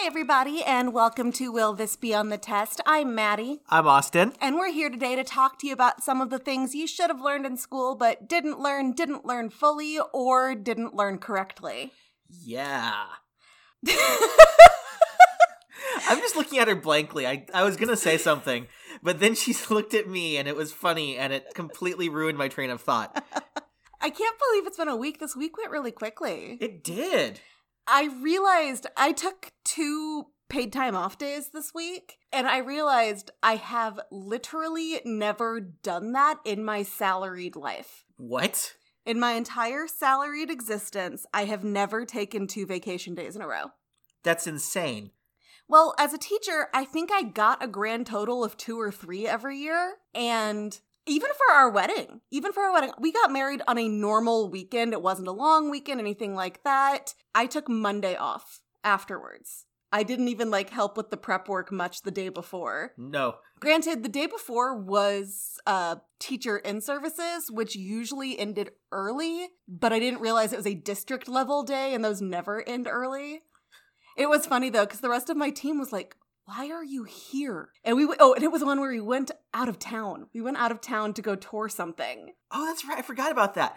Hi, everybody, and welcome to Will This Be on the Test? I'm Maddie, I'm Austin. and we're here today to talk to you about some of the things you should have learned in school but didn't learn, didn't learn fully, or didn't learn correctly. Yeah. I'm just looking at her blankly. I, I was gonna say something, but then she looked at me and it was funny and it completely ruined my train of thought. I can't believe it's been a week. This week went really quickly. It did. I realized I took two paid time off days this week, and I realized I have literally never done that in my salaried life. What? In my entire salaried existence, I have never taken two vacation days in a row. That's insane. Well, as a teacher, I think I got a grand total of two or three every year. And even for our wedding, even for our wedding, we got married on a normal weekend. It wasn't a long weekend, anything like that. I took Monday off afterwards. I didn't even like help with the prep work much the day before. No. Granted, the day before was uh teacher in services, which usually ended early, but I didn't realize it was a district level day and those never end early. It was funny though, because the rest of my team was like, why are you here? And we oh, and it was one where we went out of town. We went out of town to go tour something. Oh, that's right. I forgot about that.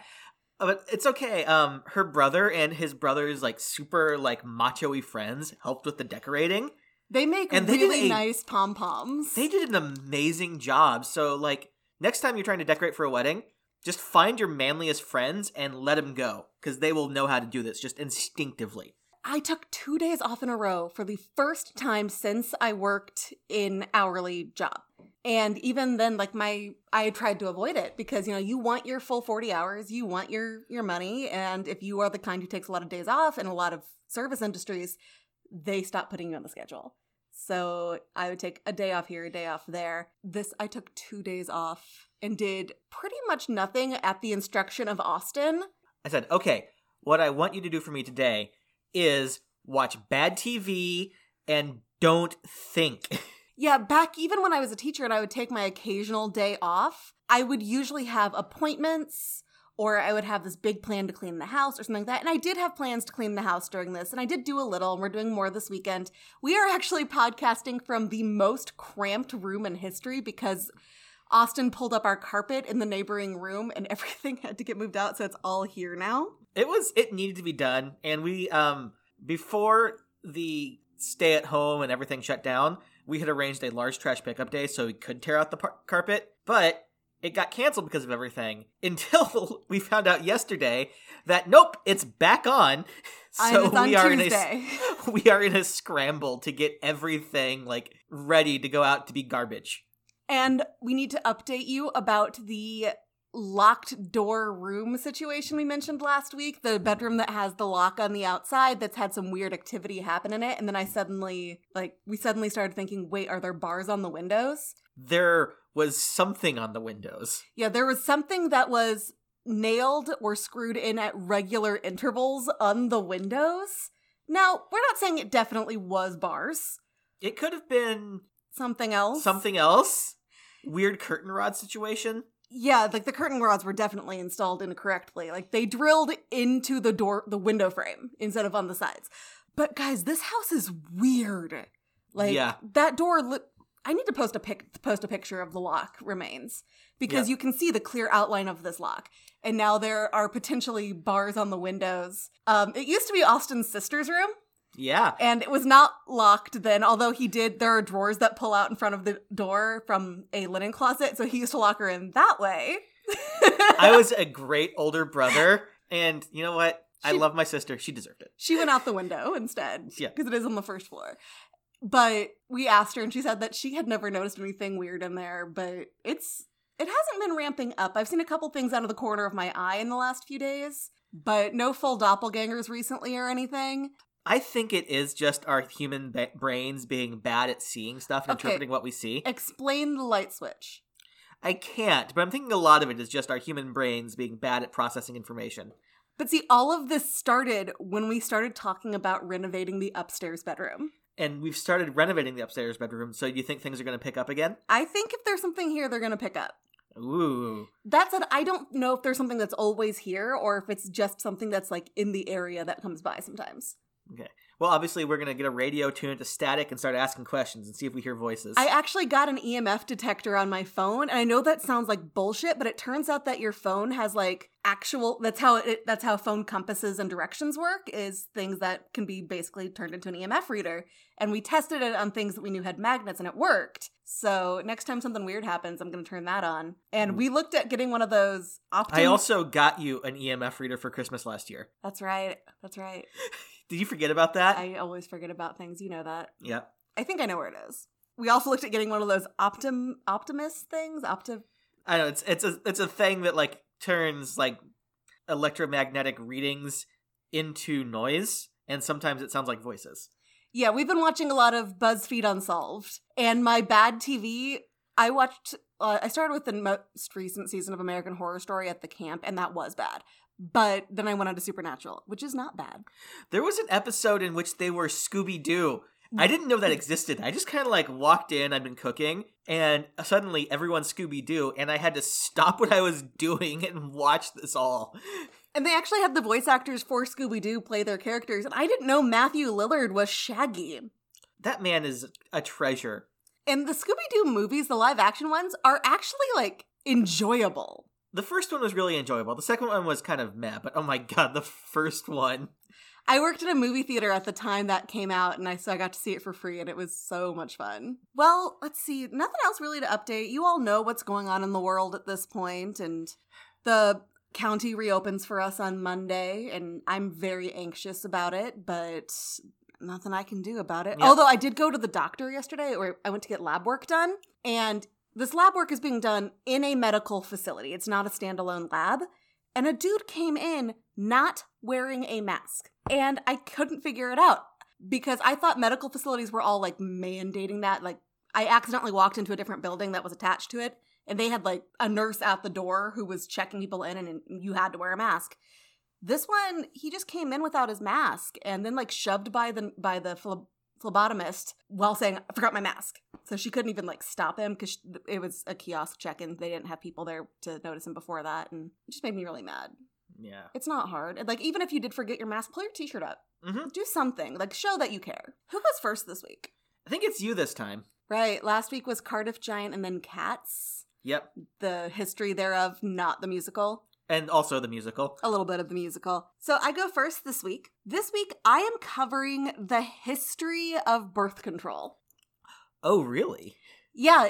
Uh, But it's okay. Um, her brother and his brother's like super like macho-y friends helped with the decorating. They make And they did really a- nice pom poms. They did an amazing job. So like next time you're trying to decorate for a wedding, just find your manliest friends and let them go because they will know how to do this just instinctively. I took two days off in a row for the first time since I worked in hourly job. And even then, like my, I tried to avoid it because you know you want your full forty hours, you want your your money, and if you are the kind who takes a lot of days off in a lot of service industries, they stop putting you on the schedule. So I would take a day off here, a day off there. This I took two days off and did pretty much nothing at the instruction of Austin. I said, okay, what I want you to do for me today is watch bad TV and don't think. Yeah, back even when I was a teacher and I would take my occasional day off, I would usually have appointments or I would have this big plan to clean the house or something like that. And I did have plans to clean the house during this, and I did do a little, and we're doing more this weekend. We are actually podcasting from the most cramped room in history because Austin pulled up our carpet in the neighboring room and everything had to get moved out, so it's all here now. It was it needed to be done. And we um before the stay at home and everything shut down we had arranged a large trash pickup day so we could tear out the par- carpet. But it got canceled because of everything until we found out yesterday that nope it's back on. So on we are in a we are in a scramble to get everything like ready to go out to be garbage. And we need to update you about the locked door room situation we mentioned last week. The bedroom that has the lock on the outside that's had some weird activity happen in it. And then I suddenly, like, we suddenly started thinking, wait, are there bars on the windows? there was something on the windows Yeah, there was something that was nailed or screwed in at regular intervals on the windows. Now, we're not saying it definitely was bars. it could have been Something else. something else weird curtain rod situation Yeah, like the curtain rods were definitely installed incorrectly. Like they drilled into the door, the window frame instead of on the sides. But guys, this house is weird. Like Yeah. that door. Li- I need to post a pic, post a picture of the lock remains because Yeah. you can see the clear outline of this lock. And now there are potentially bars on the windows. Um, it used to be Austin's sister's room, yeah and it was not locked then. Although he did, there are drawers that pull out in front of the door from a linen closet, so he used to lock her in that way. i was a great older brother and you know what i love my sister she deserved it She went out the window instead. Yeah. Because it is on the first floor. But we asked her and she said that she had never noticed anything weird in there, but it's it hasn't been ramping up. I've seen a couple things out of the corner of my eye in the last few days, but no full doppelgangers recently or anything. I think it is just our human ba- brains being bad at seeing stuff and Okay. interpreting what we see Explain the light switch. i can't but i'm thinking a lot of it is just our human brains being bad at processing information But see, all of this started when we started talking about renovating the upstairs bedroom. and we've started renovating the upstairs bedroom so you think things are going to pick up again I think if there's something here, they're going to pick up. ooh That said, I don't know if there's something that's always here or if it's just something that's like in the area that comes by sometimes. Well, obviously, we're gonna get a radio tuned to static and start asking questions and see if we hear voices. I actually got an EMF detector on my phone, and I know that sounds like bullshit, but it turns out that your phone has like actual. That's how it. That's how phone compasses and directions work. Is things that can be basically turned into an EMF reader, and we tested it on things that we knew had magnets, and it worked. So next time something weird happens, I'm gonna turn that on. And hmm. we looked at getting one of those. I also got you an EMF reader for Christmas last year. That's right. That's right. Did you forget about that? I always forget about things. You know that. yeah. I think I know where it is. We also looked at getting one of those Optim Optimus things. Optim. I know it's it's a it's a thing that like turns like electromagnetic readings into noise, and sometimes it sounds like voices. Yeah, we've been watching a lot of BuzzFeed Unsolved, and my bad TV. I watched. Uh, I started with the most recent season of American Horror Story at the camp, and that was bad. But then I went on to Supernatural, which is not bad. There was an episode in which they were Scooby Doo. I didn't know that mm-hmm. existed. I just kind of like walked in, I'd been cooking, and suddenly everyone's Scooby Doo, and I had to stop what I was doing and watch this all. And they actually had the voice actors for Scooby Doo play their characters, and I didn't know Matthew Lillard was Shaggy. That man is a treasure. And the Scooby Doo movies, the live action ones, are actually like enjoyable. The first one was really enjoyable. The second one was kind of meh, but oh my god, the first one. I worked at a movie theater at the time that came out, and I so I got to see it for free, and it was so much fun. Well, let's see, nothing else really to update. You all know what's going on in the world at this point, and the county reopens for us on Monday, and I'm very anxious about it, but nothing I can do about it. Yeah. Although I did go to the doctor yesterday, or I went to get lab work done, and this lab work is being done in a medical facility. It's not a standalone lab. And a dude came in not wearing a mask. And I couldn't figure it out because I thought medical facilities were all like mandating that. Like, I accidentally walked into a different building that was attached to it, and they had like a nurse at the door who was checking people in, and, you had to wear a mask. This one, he just came in without his mask and then like shoved by the by the phlebotomist while saying, "I forgot my mask." So she couldn't even like stop him because it was a kiosk check-in. They didn't have people there to notice him before that, and it just made me really mad. Yeah. It's not hard. Like even if you did forget your mask, pull your t-shirt up. hmm Do something. Like show that you care. Who goes first this week? I think it's you this time. Right. Last week was Cardiff Giant and then Cats. Yep. The history thereof, not the musical. And also the musical. A little bit of the musical. So I go first this week. This week I am covering the history of birth control. Oh, really? Yeah,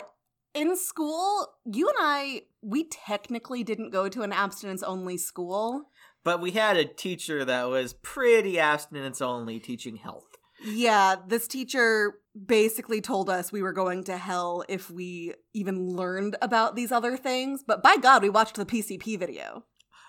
in school, you and I, we technically didn't go to an abstinence only school. But we had a teacher that was pretty abstinence only teaching health. Yeah, this teacher basically told us we were going to hell if we even learned about these other things. But by God, we watched the PCP video.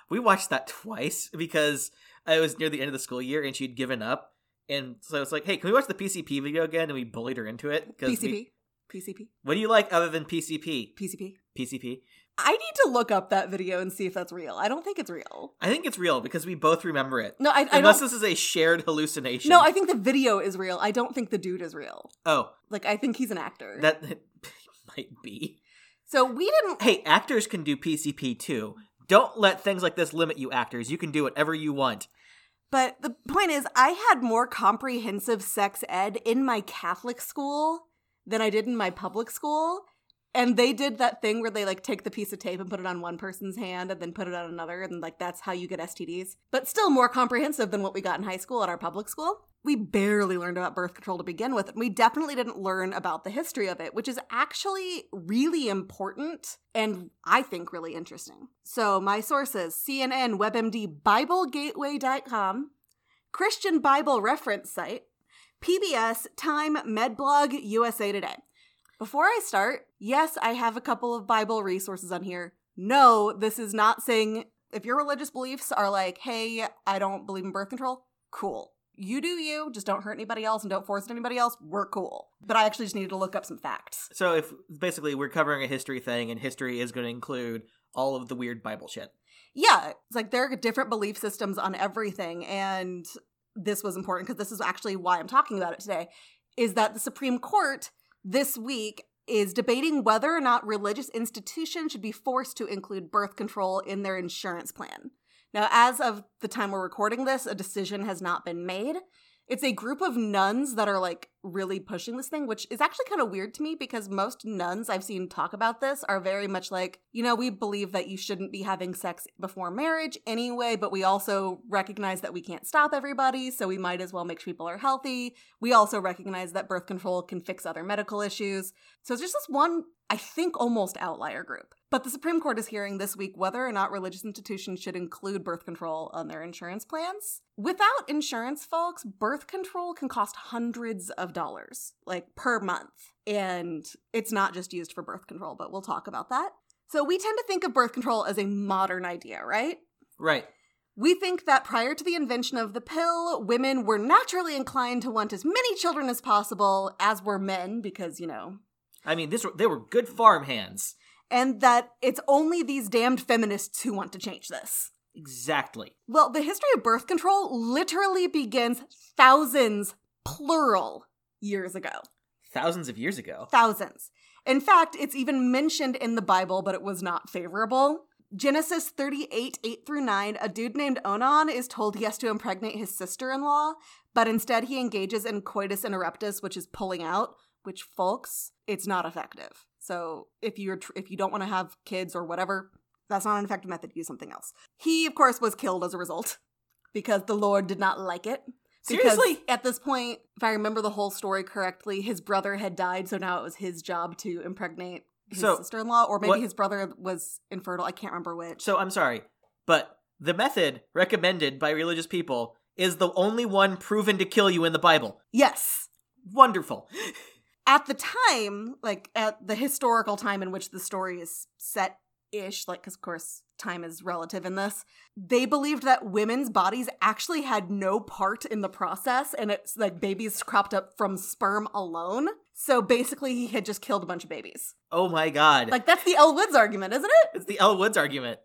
We watched that twice because it was near the end of the school year and she'd given up. And so it's like, hey, can we watch the PCP video again? And we bullied her into it. PCP. we- PCP. what do you like other than PCP? PCP. PCP. I need to look up that video and see if that's real. I don't think it's real. I think it's real because we both remember it. No, I, I Unless don't. this is a shared hallucination. No, I think the video is real. I don't think the dude is real. Oh, Like, I think he's an actor. that might be. so we didn't. Hey, actors can do PCP too. Don't let things like this limit you, actors. You can do whatever you want. But the point is, I had more comprehensive sex ed in my Catholic school than I did in my public school. And they did that thing where they like take the piece of tape and put it on one person's hand and then put it on another, and like that's how you get STDs. But still more comprehensive than what we got in high school at our public school. We barely learned about birth control to begin with, and we definitely didn't learn about the history of it, which is actually really important and I think really interesting. So, my sources CNN, WebMD, BibleGateway.com, Christian Bible Reference Site, PBS, Time, MedBlog, USA Today. Before I start, yes, I have a couple of Bible resources on here. No, this is not saying if your religious beliefs are like, hey, I don't believe in birth control, cool. You do you, just don't hurt anybody else and don't force it on anybody else, we're cool. But I actually just needed to look up some facts. So if basically we're covering a history thing, and history is going to include all of the weird Bible shit. Yeah, it's like there are different belief systems on everything, and this was important because this is actually why I'm talking about it today. Is that the Supreme Court this week is debating whether or not religious institutions should be forced to include birth control in their insurance plan. Now, as of the time we're recording this, a decision has not been made. It's a group of nuns that are like really pushing this thing, which is actually kind of weird to me because most nuns I've seen talk about this are very much like, you know, we believe that you shouldn't be having sex before marriage anyway, but we also recognize that we can't stop everybody, so we might as well make sure people are healthy. We also recognize that birth control can fix other medical issues. So it's just this one, I think, almost outlier group. But the Supreme Court is hearing this week whether or not religious institutions should include birth control on their insurance plans. Without insurance, folks, birth control can cost hundreds of dollars, like per month. And it's not just used for birth control, but we'll talk about that. So we tend to think of birth control as a modern idea, right? Right. We think that prior to the invention of the pill, women were naturally inclined to want as many children as possible, as were men, because, you know, I mean, this they were good farm hands. and that it's only these damned feminists who want to change this. Exactly. Well, the history of birth control literally begins thousands, plural, years ago. Thousands of years ago. Thousands. In fact, it's even mentioned in the Bible, but it was not favorable. Genesis 38, 8 through 9, a dude named Onan is told he has to impregnate his sister in law, but instead he engages in coitus interruptus, which is pulling out, which, folks, it's not effective. So if you're tr- if you don't want to have kids or whatever, that's not an effective method. Use something else. He, of course, was killed as a result because the Lord did not like it. Seriously? at this point, if I remember the whole story correctly, his brother had died, so now it was his job to impregnate his So, sister-in-law, or maybe what- his brother was infertile. I can't remember which. So I'm sorry, but the method recommended by religious people is the only one proven to kill you in the Bible. yes, Wonderful. at the time, like at the historical time in which the story is set ish, like, because of course time is relative in this, they believed that women's bodies actually had no part in the process and it's like babies cropped up from sperm alone. So basically, he had just killed a bunch of babies. Oh my god. Like, that's the Elle Woods argument, isn't it? it's the Elle Woods argument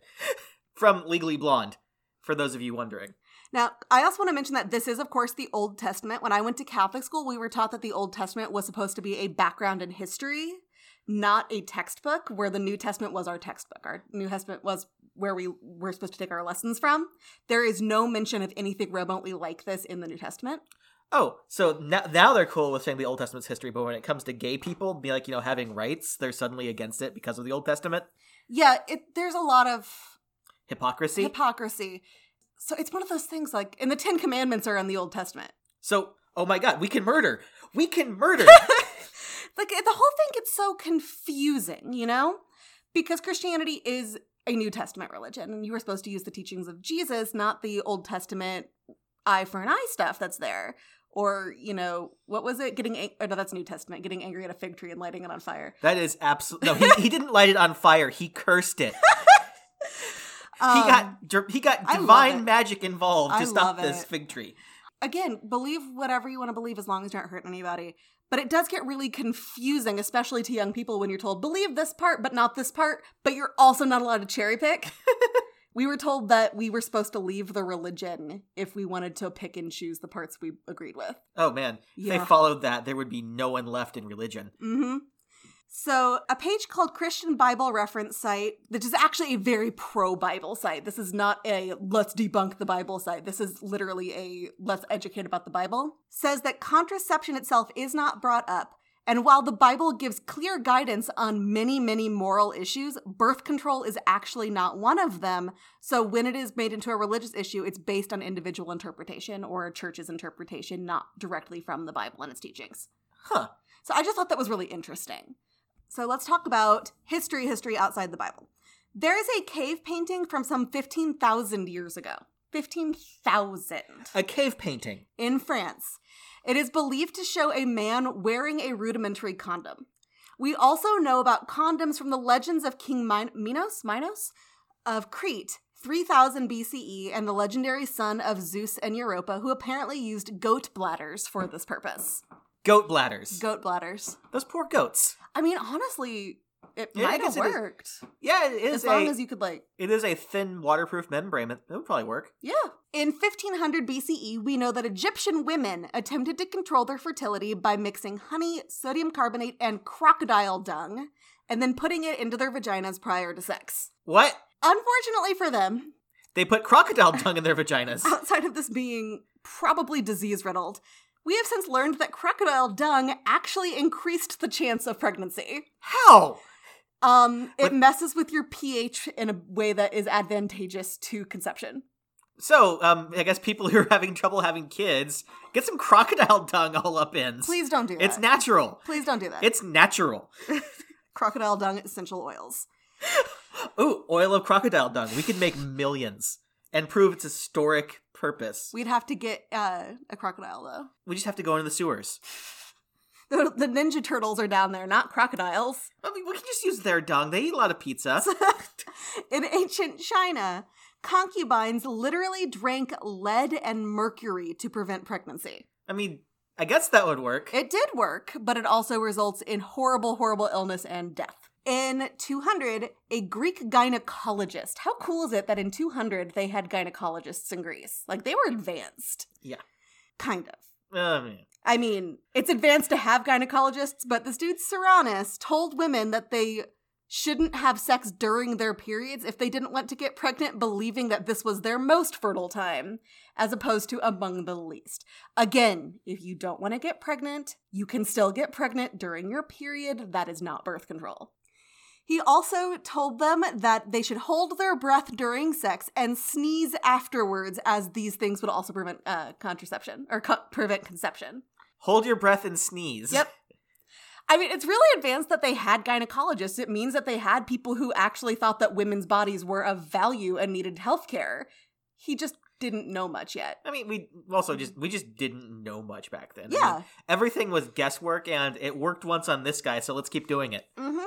from Legally Blonde, for those of you wondering. Now, I also want to mention that this is, of course, the Old Testament. When I went to Catholic school, we were taught that the Old Testament was supposed to be a background in history, not a textbook, where the New Testament was our textbook. Our New Testament was where we were supposed to take our lessons from. There is no mention of anything remotely like this in the New Testament. Oh, so now, now they're cool with saying the Old Testament's history, but when it comes to gay people, be like, you know, having rights, they're suddenly against it because of the Old Testament. Yeah, it, there's a lot of Hypocrisy. hypocrisy. So it's one of those things like, and the Ten Commandments are in the Old Testament. so, oh my god, we can murder. We can murder. like the whole thing gets so confusing, you know? Because Christianity is a New Testament religion, and you were supposed to use the teachings of Jesus, not the Old Testament eye for an eye stuff that's there. Or, you know, what was it? Getting, ang- oh, no, that's New Testament, getting angry at a fig tree and lighting it on fire. that is absolutely no. He, he didn't light it on fire. He cursed it. Um, he got he got divine magic involved to I stop this fig tree. again, believe whatever you want to believe as long as you're not hurting anybody. But it does get really confusing, especially to young people, when you're told, believe this part, but not this part, but you're also not allowed to cherry pick. we were told that we were supposed to leave the religion if we wanted to pick and choose the parts we agreed with. Oh man, if they followed that, there would be no one left in religion. Mm-hmm. So, a page called Christian Bible Reference Site, which is actually a very pro Bible site. This is not a let's debunk the Bible site. This is literally a let's educate about the Bible. Says that contraception itself is not brought up. And while the Bible gives clear guidance on many, many moral issues, birth control is actually not one of them. So, when it is made into a religious issue, it's based on individual interpretation or a church's interpretation, not directly from the Bible and its teachings. Huh. So I just thought that was really interesting. So let's talk about history, history outside the Bible. There is a cave painting from some 15,000 years ago. 15,000 A cave painting. in France. It is believed to show a man wearing a rudimentary condom. We also know about condoms from the legends of King Min- Minos, Minos of Crete, 3000 BCE, and the legendary son of Zeus and Europa, who apparently used goat bladders for this purpose. Goat bladders. Goat bladders. Those poor goats. I mean, honestly, it Yeah, might have guess it is- worked Yeah, it is as long a as you could like. it is a thin waterproof membrane. It would probably work. Yeah. In 1500 BCE, we know that Egyptian women attempted to control their fertility by mixing honey, sodium carbonate, and crocodile dung, and then putting it into their vaginas prior to sex. What? Unfortunately for them, They put crocodile dung in their vaginas. outside of this being probably disease riddled, we have since learned that crocodile dung actually increased the chance of pregnancy. How? Um, it But- messes with your pH in a way that is advantageous to conception. So, um, I guess people who are having trouble having kids get some crocodile dung all up in. Please don't do that. It's natural. Please don't do that. It's natural. crocodile dung essential oils. Ooh, oil of crocodile dung. We could make millions and prove its historic purpose. We'd have to get uh, a crocodile though. We just have to go into the sewers. The, the Ninja Turtles are down there, not crocodiles. I mean, we can just use their dung. They eat a lot of pizza. In ancient China, concubines literally drank lead and mercury to prevent pregnancy. I mean, I guess that would work. It did work, but it also results in horrible, horrible illness and death. In 200, a Greek gynecologist. How cool is it that in 200 they had gynecologists in Greece? Like they were advanced. Yeah. Kind of. Oh, man. I mean, it's advanced to have gynecologists, but this dude Soranus told women that they shouldn't have sex during their periods if they didn't want to get pregnant, believing that this was their most fertile time, as opposed to among the least. Again, if you don't want to get pregnant, you can still get pregnant during your period. That is not birth control. He also told them that they should hold their breath during sex and sneeze afterwards, as these things would also prevent uh, contraception or co- prevent conception. Hold your breath and sneeze. Yep. I mean, it's really advanced that they had gynecologists. It means that they had people who actually thought that women's bodies were of value and needed health care. He just didn't know much yet. I mean, we also just we just didn't know much back then. I mean, Yeah. everything was guesswork, and it worked once on this guy, so let's keep doing it. Mm hmm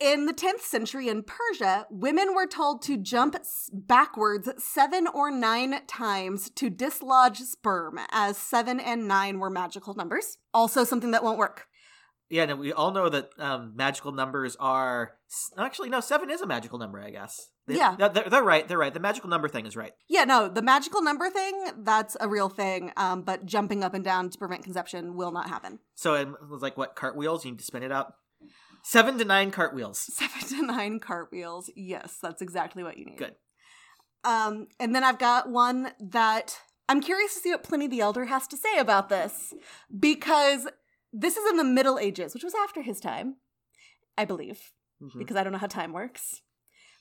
In the 10th century in Persia, women were told to jump backwards seven or nine times to dislodge sperm, as seven and nine were magical numbers. Also, something that won't work. Yeah, no, we all know that um, magical numbers are actually no seven is a magical number. I guess. They, yeah, they're, they're right. They're right. The magical number thing is right. Yeah, no, the magical number thing, that's a real thing, um, but jumping up and down to prevent conception will not happen. So it was like what cartwheels? You need to spin it out. Seven to nine cartwheels. Seven to nine cartwheels. Yes, that's exactly what you need. Good. Um, and then I've got one that I'm curious to see what Pliny the Elder has to say about this because this is in the Middle Ages, which was after his time, I believe, Mhm. because I don't know how time works.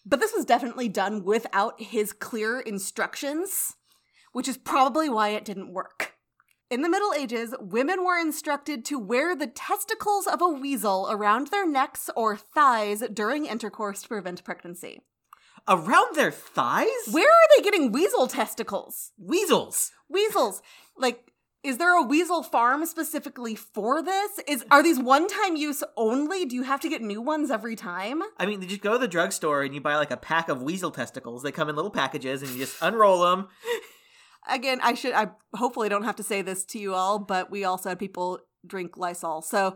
But this was definitely done without his clear instructions, which is probably why it didn't work. In the Middle Ages, women were instructed to wear the testicles of a weasel around their necks or thighs during intercourse to prevent pregnancy. Around their thighs? Where are they getting weasel testicles? Weasels. Weasels. Like, is there a weasel farm specifically for this? Is are these one-time use only? Do you have to get new ones every time? I mean, you just go to the drugstore and you buy like a pack of weasel testicles. They come in little packages and you just unroll them. Again, I should I hopefully don't have to say this to you all, but we also had people drink Lysol. So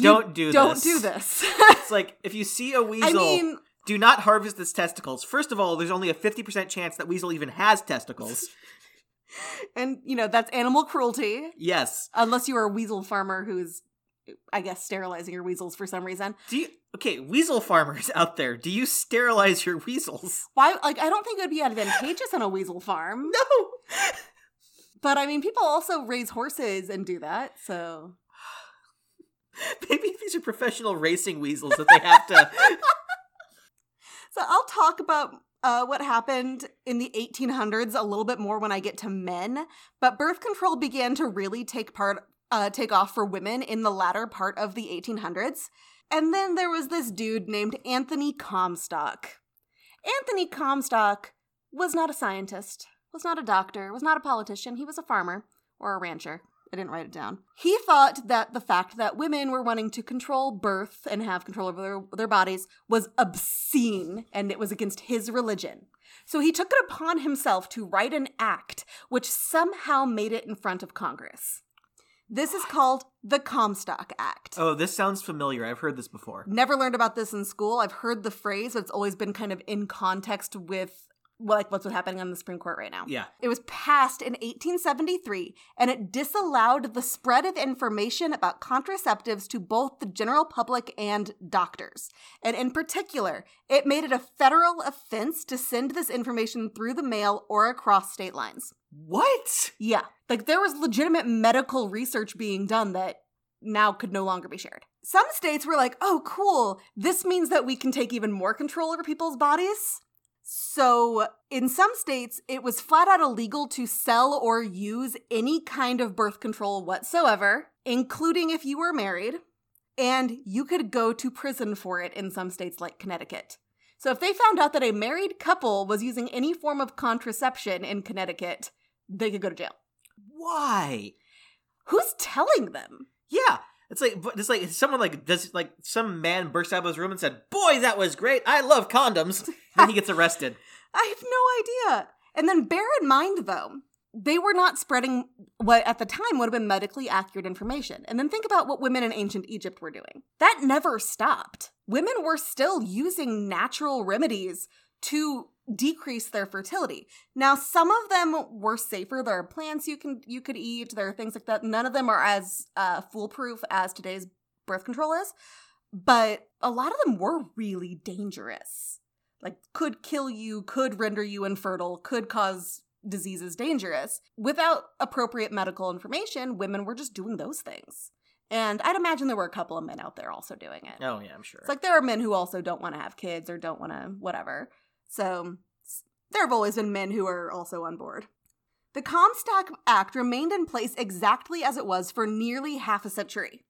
Don't do don't this. do this. It's like if you see a weasel, I mean, do not harvest its testicles. First of all, there's only a 50% chance that weasel even has testicles. and you know, that's animal cruelty. Yes. Unless you are a weasel farmer who's I guess sterilizing your weasels for some reason. Do you Okay, weasel farmers out there, do you sterilize your weasels? Why like I don't think it would be advantageous on a weasel farm. No. But I mean, people also raise horses and do that. So Maybe these are professional racing weasels that they have to So I'll talk about uh, what happened in the 1800s a little bit more when I get to men. But birth control began to really take part, uh, take off for women in the latter part of the 1800s. And then there was this dude named Anthony Comstock. Anthony Comstock was not a scientist, was not a doctor, was not a politician. He was a farmer or a rancher. I didn't write it down. He thought that the fact that women were wanting to control birth and have control over their, their bodies was obscene and it was against his religion. So he took it upon himself to write an act which somehow made it in front of Congress. This is called the Comstock Act. Oh, this sounds familiar. I've heard this before. Never learned about this in school. I've heard the phrase, but it's always been kind of in context with like what's happening on the Supreme Court right now. Yeah. It was passed in 1873 and it disallowed the spread of information about contraceptives to both the general public and doctors. And in particular, it made it a federal offense to send this information through the mail or across state lines. What? Yeah. Like there was legitimate medical research being done that now could no longer be shared. Some states were like, oh, cool. This means that we can take even more control over people's bodies. So, in some states, it was flat out illegal to sell or use any kind of birth control whatsoever, including if you were married, and you could go to prison for it in some states like Connecticut. So, if they found out that a married couple was using any form of contraception in Connecticut, they could go to jail. Why? Who's telling them? Yeah. It's like it's like someone like does like some man burst out of his room and said, "Boy, that was great! I love condoms." then he gets arrested. I have no idea. And then bear in mind, though, they were not spreading what at the time would have been medically accurate information. And then think about what women in ancient Egypt were doing. That never stopped. Women were still using natural remedies to decrease their fertility. Now, some of them were safer. There are plants you can you could eat. There are things like that. None of them are as uh, foolproof as today's birth control is, but a lot of them were really dangerous. Like, could kill you, could render you infertile, could cause diseases dangerous. Without appropriate medical information, women were just doing those things. And I'd imagine there were a couple of men out there also doing it. Oh yeah, I'm sure. It's like there are men who also don't want to have kids or don't want to whatever. So there have always been men who are also on board. The Comstock Act remained in place exactly as it was for nearly half a century.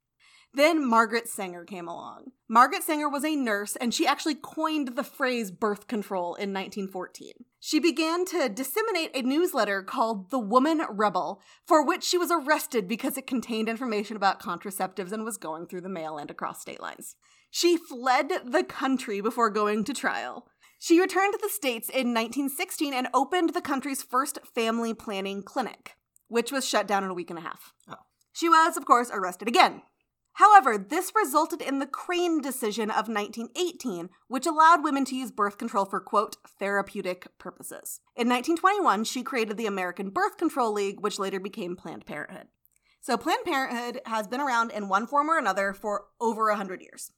Then Margaret Sanger came along. Margaret Sanger was a nurse and she actually coined the phrase birth control in 1914. She began to disseminate a newsletter called The Woman Rebel, for which she was arrested because it contained information about contraceptives and was going through the mail and across state lines. She fled the country before going to trial. She returned to the States in 1916 and opened the country's first family planning clinic, which was shut down in a week and a half. Oh. She was, of course, arrested again. However, this resulted in the Crane decision of 1918, which allowed women to use birth control for, quote, therapeutic purposes. In 1921, she created the American Birth Control League, which later became Planned Parenthood. So, Planned Parenthood has been around in one form or another for over 100 years.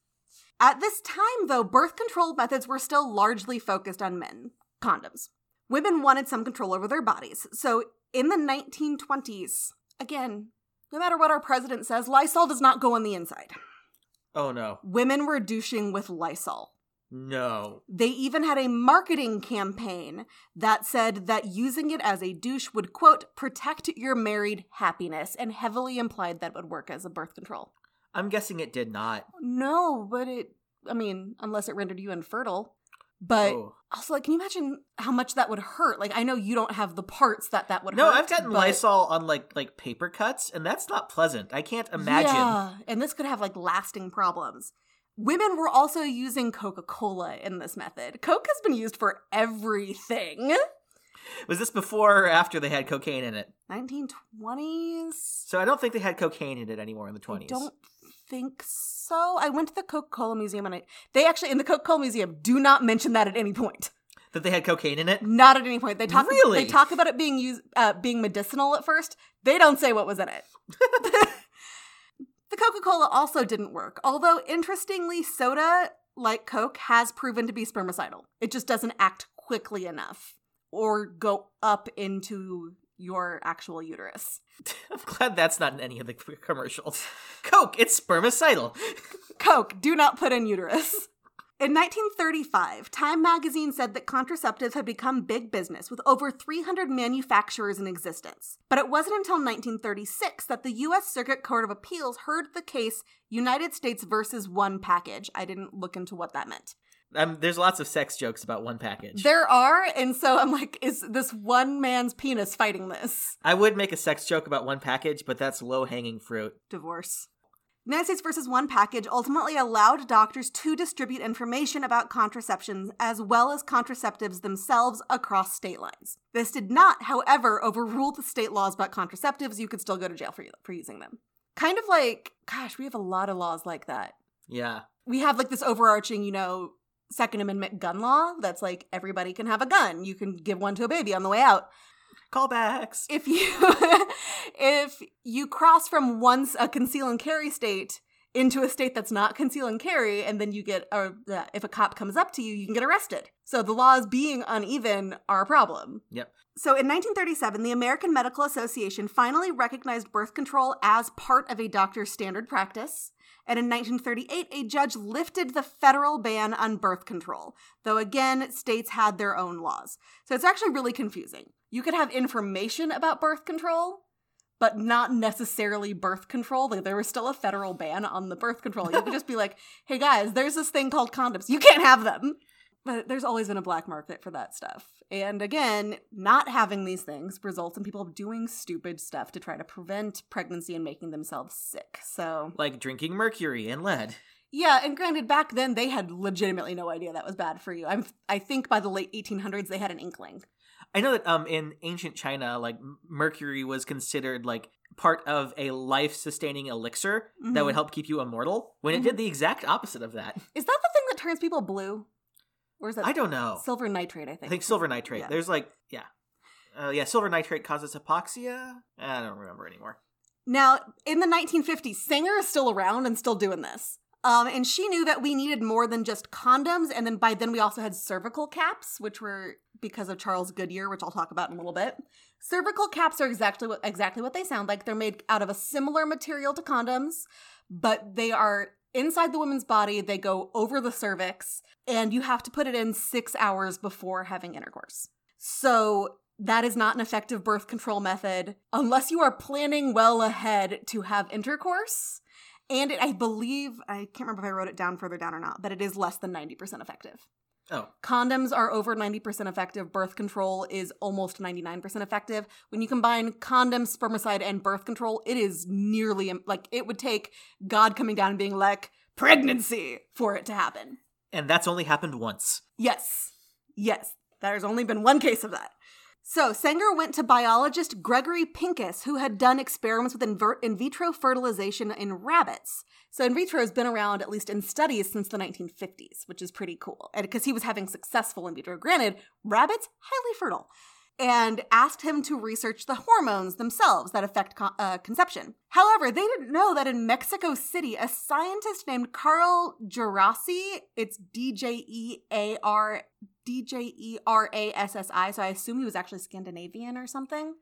At this time, though, birth control methods were still largely focused on men condoms. Women wanted some control over their bodies. So, in the 1920s, again, no matter what our president says, Lysol does not go on the inside. Oh no. Women were douching with Lysol. No. They even had a marketing campaign that said that using it as a douche would, quote, protect your married happiness, and heavily implied that would work as a birth control. I'm guessing it did not. No, but it, I mean, unless it rendered you infertile. But Oh. also, like, can you imagine how much that would hurt? Like, I know you don't have the parts that that would hurt. No, hurt. I've gotten but- Lysol on like like paper cuts, and that's not pleasant. I can't imagine. Yeah, and this could have like lasting problems. Women were also using Coca Cola in this method. Coke has been used for everything. Was this before or after they had cocaine in it? 1920s? So I don't think they had cocaine in it anymore in the I 20s. don't think so. I went to the Coca Cola Museum and I, they actually, in the Coca Cola Museum, do not mention that at any point. That they had cocaine in it? Not at any point. They talk. Really? They talk about it being used, uh, being medicinal at first. They don't say what was in it. the Coca Cola also didn't work. Although interestingly, soda like Coke has proven to be spermicidal. It just doesn't act quickly enough or go up into your actual uterus. I'm glad that's not in any of the commercials. Coke, it's spermicidal. Coke, do not put in uterus. In 1935, Time magazine said that contraceptives had become big business with over 300 manufacturers in existence. But it wasn't until 1936 that the U.S. Circuit Court of Appeals heard the case United States versus One Package. I didn't look into what that meant. Um, there's lots of sex jokes about one package. There are, and so I'm like, is this one man's penis fighting this? I would make a sex joke about one package, but that's low hanging fruit. divorce. United States versus One package ultimately allowed doctors to distribute information about contraceptions as well as contraceptives themselves across state lines. This did not, however, overrule the state laws about contraceptives. You could still go to jail for, for using them. Kind of like, gosh, we have a lot of laws like that. Yeah. We have like this overarching, you know, Second Amendment gun law that's like everybody can have a gun. You can give one to a baby on the way out. Callbacks. If you if you cross from once a conceal and carry state into a state that's not conceal and carry, and then you get, or uh, if a cop comes up to you, you can get arrested. So the laws being uneven are a problem. Yep. So in 1937, the American Medical Association finally recognized birth control as part of a doctor's standard practice. And in 1938, a judge lifted the federal ban on birth control, though again, states had their own laws. So it's actually really confusing. You could have information about birth control, but not necessarily birth control. Like there was still a federal ban on the birth control. You could just be like, hey guys, there's this thing called condoms. You can't have them. But there's always been a black market for that stuff. And again, not having these things results in people doing stupid stuff to try to prevent pregnancy and making themselves sick. So, Like drinking mercury and lead. yeah, and granted, back then they had legitimately no idea that was bad for you. I'm, I think by the late 1800s they had an inkling. I know that um in ancient China, like mercury was considered like part of a life-sustaining elixir that would Mhm. help keep you immortal. When it did the exact opposite of that. Is that the thing that turns people blue? Or is that I don't know. silver nitrate? I think. I think silver nitrate. Yeah. There's like yeah, uh, yeah. Silver nitrate causes hypoxia. I don't remember anymore. Now, in the 1950s, Sanger is still around and still doing this. Um, and she knew that we needed more than just condoms. And then by then, we also had cervical caps, which were because of Charles Goodyear, which I'll talk about in a little bit. Cervical caps are exactly what exactly what they sound like. They're made out of a similar material to condoms, but they are inside the woman's body. They go over the cervix, and you have to put it in six hours before having intercourse. So that is not an effective birth control method unless you are planning well ahead to have intercourse. And it, I believe, I can't remember if I wrote it down further down or not, but it is less than 90% effective. Oh, Condoms are over 90% effective. Birth control is almost 99% effective. When you combine condoms, spermicide, and birth control, it is nearly like it would take God coming down and being like, pregnancy for it to happen. and that's only happened once. Yes. Yes. There's only been one case of that. So, Sanger went to biologist Gregory Pincus, who had done experiments with in vitro fertilization in rabbits. So, in vitro has been around, at least in studies, since the 1950s, which is pretty cool. And because he was having successful in vitro, granted, rabbits, highly fertile, and asked him to research the hormones themselves that affect con- uh, conception. However, they didn't know that in Mexico City, a scientist named Carl Djerassi, it's D J E A R D J E R A S S I, so I assume he was actually Scandinavian or something.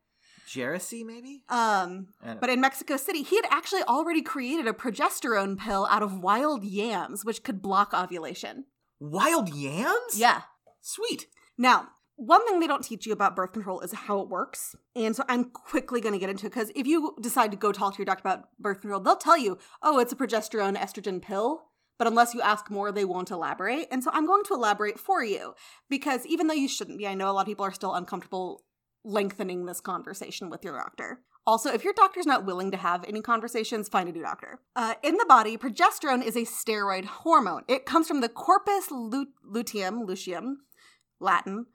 Jealousy, maybe. Um, but in Mexico City, he had actually already created a progesterone pill out of wild yams, which could block ovulation. Wild yams. Yeah. Sweet. Now, one thing they don't teach you about birth control is how it works. And so I'm quickly going to get into it because if you decide to go talk to your doctor about birth control, they'll tell you, oh, it's a progesterone estrogen pill. But unless you ask more, they won't elaborate. And so I'm going to elaborate for you because even though you shouldn't be, I know a lot of people are still uncomfortable lengthening this conversation with your doctor. Also, if your doctor's not willing to have any conversations, find a new doctor. Uh, in the body, progesterone is a steroid hormone. It comes from the corpus lu- luteum, luteum, Latin,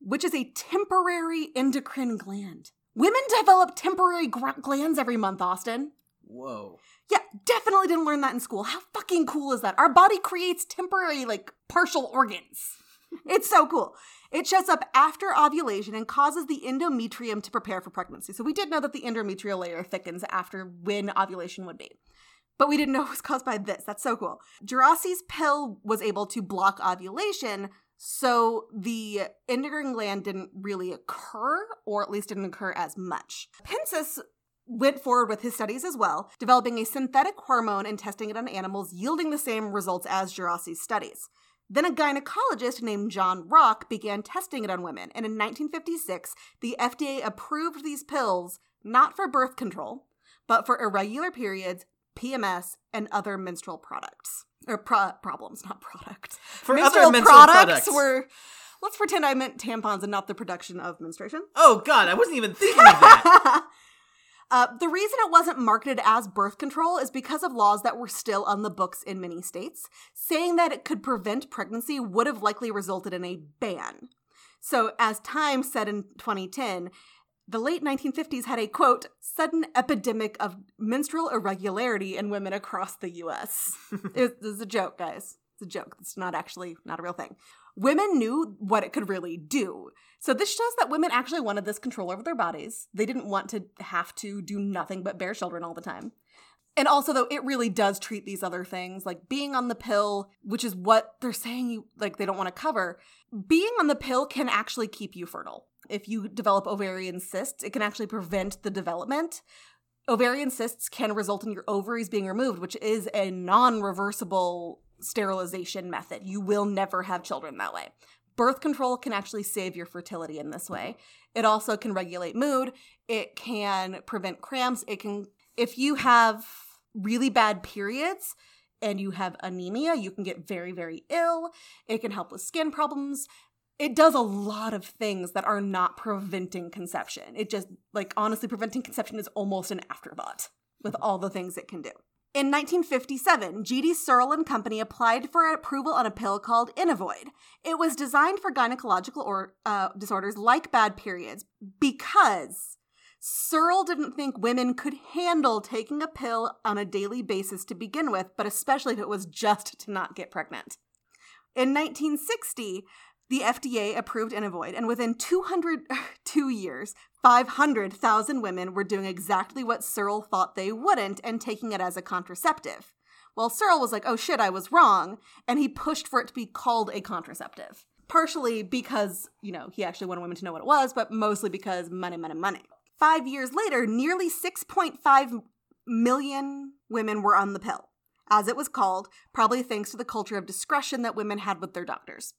which is a temporary endocrine gland. Women develop temporary gr- glands every month, Austin. Whoa. Yeah, definitely didn't learn that in school. How fucking cool is that? Our body creates temporary, like, partial organs. It's so cool. It shows up after ovulation and causes the endometrium to prepare for pregnancy. So we did know that the endometrial layer thickens after when ovulation would be. But we didn't know it was caused by this. That's so cool. Djerassi's pill was able to block ovulation, so the endocrine gland didn't really occur, or at least didn't occur as much. Pincus went forward with his studies as well, developing a synthetic hormone and testing it on animals, yielding the same results as Djerassi's studies. Then a gynecologist named John Rock began testing it on women, and in 1956, the FDA approved these pills not for birth control, but for irregular periods, PMS, and other menstrual products. Or pro- problems, not products. For other menstrual products. were. Let's pretend I meant tampons and not the production of menstruation. Oh God, I wasn't even thinking of that. Uh, the reason it wasn't marketed as birth control is because of laws that were still on the books in many states. Saying that it could prevent pregnancy would have likely resulted in a ban. So, as Time said in 2010, the late 1950s had a quote, sudden epidemic of menstrual irregularity in women across the US. it was a joke, guys. It's a joke. It's not actually not a real thing. Women knew what it could really do. So this shows that women actually wanted this control over their bodies. They didn't want to have to do nothing but bear children all the time. And also though it really does treat these other things like being on the pill, which is what they're saying you like they don't want to cover. Being on the pill can actually keep you fertile. If you develop ovarian cysts, it can actually prevent the development. Ovarian cysts can result in your ovaries being removed, which is a non-reversible sterilization method. You will never have children that way. Birth control can actually save your fertility in this way. It also can regulate mood. It can prevent cramps. It can, if you have really bad periods and you have anemia, you can get very, very ill. It can help with skin problems. It does a lot of things that are not preventing conception. It just, like, honestly, preventing conception is almost an afterthought with all the things it can do. In 1957, G.D. Searle and Company applied for approval on a pill called Enovid. It was designed for gynecological or, uh, disorders like bad periods because Searle didn't think women could handle taking a pill on a daily basis to begin with, but especially if it was just to not get pregnant. In 1960, the FDA approved Enovid, and within 202 years, 500,000 women were doing exactly what Searle thought they wouldn't and taking it as a contraceptive. Well, Searle was like, oh shit, I was wrong, and he pushed for it to be called a contraceptive. Partially because, you know, he actually wanted women to know what it was, but mostly because money, money, money. Five years later, nearly 6.5 million women were on the pill, as it was called, probably thanks to the culture of discretion that women had with their doctors.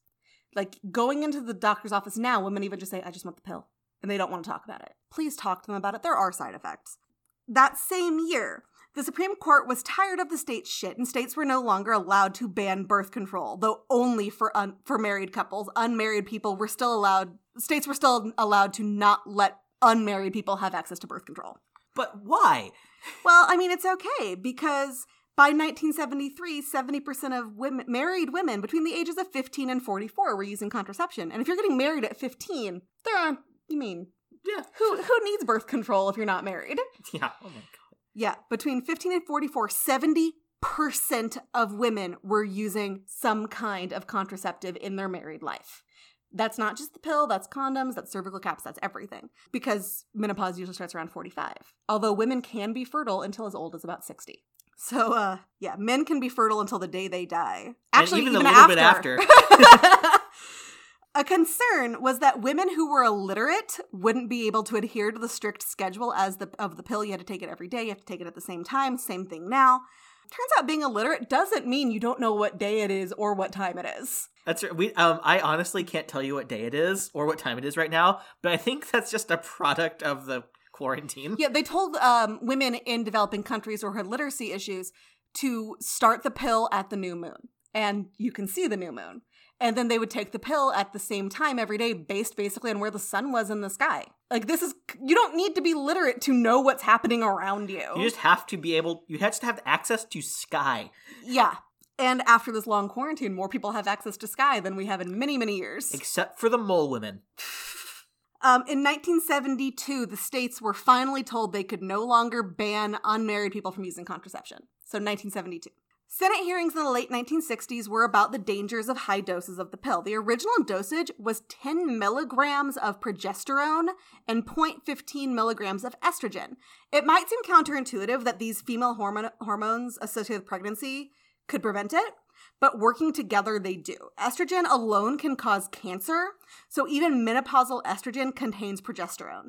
Like going into the doctor's office now, women even just say, I just want the pill. And they don't want to talk about it. Please talk to them about it. There are side effects. That same year, the Supreme Court was tired of the state's shit, and states were no longer allowed to ban birth control, though only for un- for married couples. Unmarried people were still allowed. States were still allowed to not let unmarried people have access to birth control. But why? Well, I mean, it's okay because by 1973, 70% of women, married women between the ages of 15 and 44 were using contraception. And if you're getting married at 15, there aren't, you mean, Yeah. who, who needs birth control if you're not married? Yeah. Oh my god. Yeah, between 15 and 44, 70% of women were using some kind of contraceptive in their married life. That's not just the pill, that's condoms, that's cervical caps, that's everything. Because menopause usually starts around 45. Although women can be fertile until as old as about 60. So, uh, yeah, men can be fertile until the day they die. Actually, even a even, little bit after. a concern was that women who were illiterate wouldn't be able to adhere to the strict schedule as the of the pill. You had to take it every day. You have to take it at the same time. Same thing now. Turns out being illiterate doesn't mean you don't know what day it is or what time it is. That's right. We um I honestly can't tell you what day it is or what time it is right now, but I think that's just a product of the quarantine. Yeah, they told um, women in developing countries or had literacy issues to start the pill at the new moon, and you can see the new moon. And then they would take the pill at the same time every day, based basically on where the sun was in the sky. Like this is you don't need to be literate to know what's happening around you. You just have to be able you have to have access to sky. yeah. And after this long quarantine, more people have access to sky than we have in many, many years. Except for the mole women. Um, in 1972, the states were finally told they could no longer ban unmarried people from using contraception. So 1972. Senate hearings in the late 1960s were about the dangers of high doses of the pill. The original dosage was 10 milligrams of progesterone and 0.15 milligrams of estrogen. It might seem counterintuitive that these female hormone- hormones associated with pregnancy could prevent it, but working together they do. Estrogen alone can cause cancer, so even menopausal estrogen contains progesterone.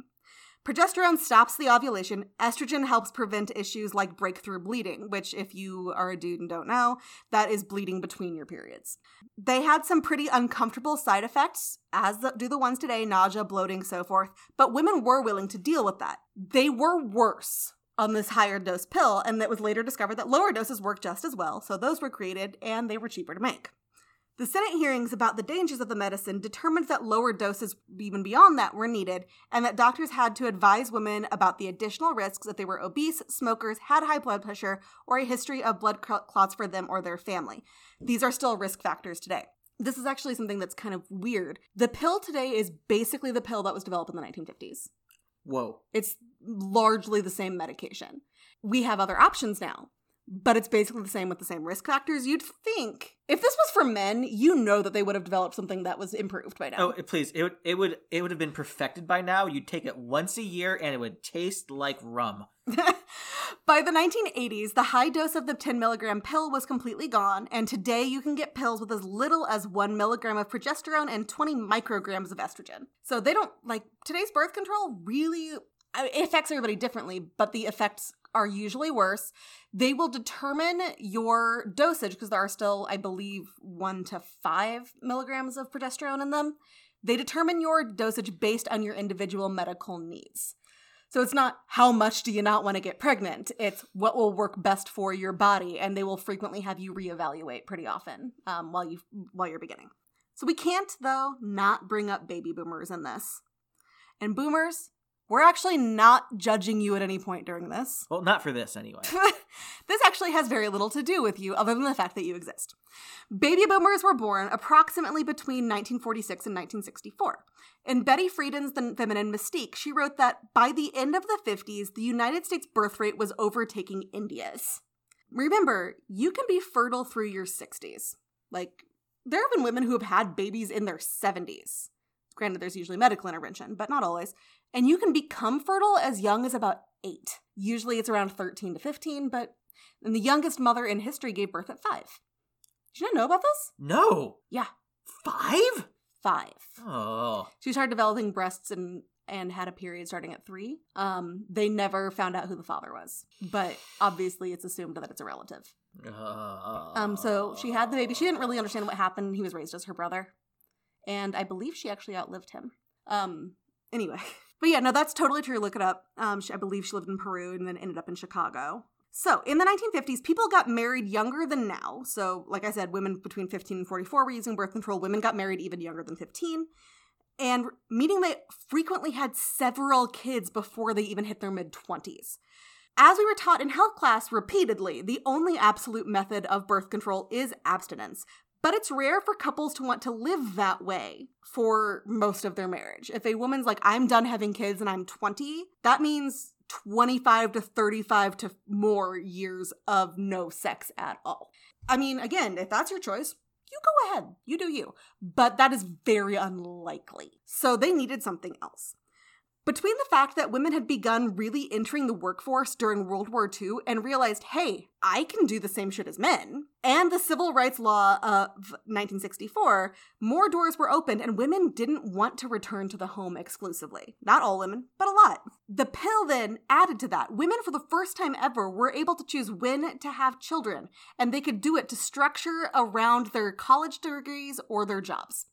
Progesterone stops the ovulation. Estrogen helps prevent issues like breakthrough bleeding, which, if you are a dude and don't know, that is bleeding between your periods. They had some pretty uncomfortable side effects, as the, do the ones today nausea, bloating, so forth, but women were willing to deal with that. They were worse on this higher dose pill, and it was later discovered that lower doses work just as well, so those were created and they were cheaper to make. The Senate hearings about the dangers of the medicine determined that lower doses, even beyond that, were needed, and that doctors had to advise women about the additional risks if they were obese, smokers, had high blood pressure, or a history of blood clots for them or their family. These are still risk factors today. This is actually something that's kind of weird. The pill today is basically the pill that was developed in the 1950s. Whoa. It's largely the same medication. We have other options now. but it's basically the same with the same risk factors. You'd think if this was for men, you know that they would have developed something that was improved by now. Oh, please! It would it would it would have been perfected by now. You'd take it once a year, and it would taste like rum. By the 1980s, the high dose of the 10 milligram pill was completely gone, and today you can get pills with as little as 1 milligram of progesterone and 20 micrograms of estrogen. So they don't, like, today's birth control really it affects everybody differently, but the effects are usually worse. They will determine your dosage because there are still, I believe, one to five milligrams of progesterone in them. They determine your dosage based on your individual medical needs. So it's not how much do you not want to get pregnant. It's what will work best for your body, and they will frequently have you reevaluate pretty often um, while you while you're beginning. So we can't though not bring up baby boomers in this. And boomers, we're actually not judging you at any point during this. Well, not for this anyway. this actually has very little to do with you other than the fact that you exist. Baby boomers were born approximately between 1946 and 1964. In Betty Friedan's The Feminine Mystique, she wrote that by the end of the 50s, the United States birth rate was overtaking India's. Remember, you can be fertile through your 60s. Like, there have been women who have had babies in their 70s. Granted, there's usually medical intervention, but not always. And you can become fertile as young as about eight. Usually it's around 13 to 15, but the youngest mother in history gave birth at five. Did you not know about this? No. Yeah. Five? Five. Oh. She started developing breasts and and had a period starting at three. Um, they never found out who the father was, but obviously it's assumed that it's a relative. Uh, Um, so she had the baby. She didn't really understand what happened. He was raised as her brother, and I believe she actually outlived him. Um, anyway, but yeah, no, that's totally true. Look it up. Um, she, I believe she lived in Peru and then ended up in Chicago. So, in the 1950s, people got married younger than now. So, like I said, women between 15 and 44 were using birth control. Women got married even younger than 15. And meaning they frequently had several kids before they even hit their mid 20s. As we were taught in health class repeatedly, the only absolute method of birth control is abstinence. But it's rare for couples to want to live that way for most of their marriage. If a woman's like, I'm done having kids and I'm 20, that means 25 to 35 to more years of no sex at all. I mean, again, if that's your choice, you go ahead. You do you. But that is very unlikely. So they needed something else. Between the fact that women had begun really entering the workforce during World War II and realized, hey, I can do the same shit as men, and the civil rights law of 1964, more doors were opened and women didn't want to return to the home exclusively. Not all women, but a lot. The pill then added to that. Women, for the first time ever, were able to choose when to have children, and they could do it to structure around their college degrees or their jobs.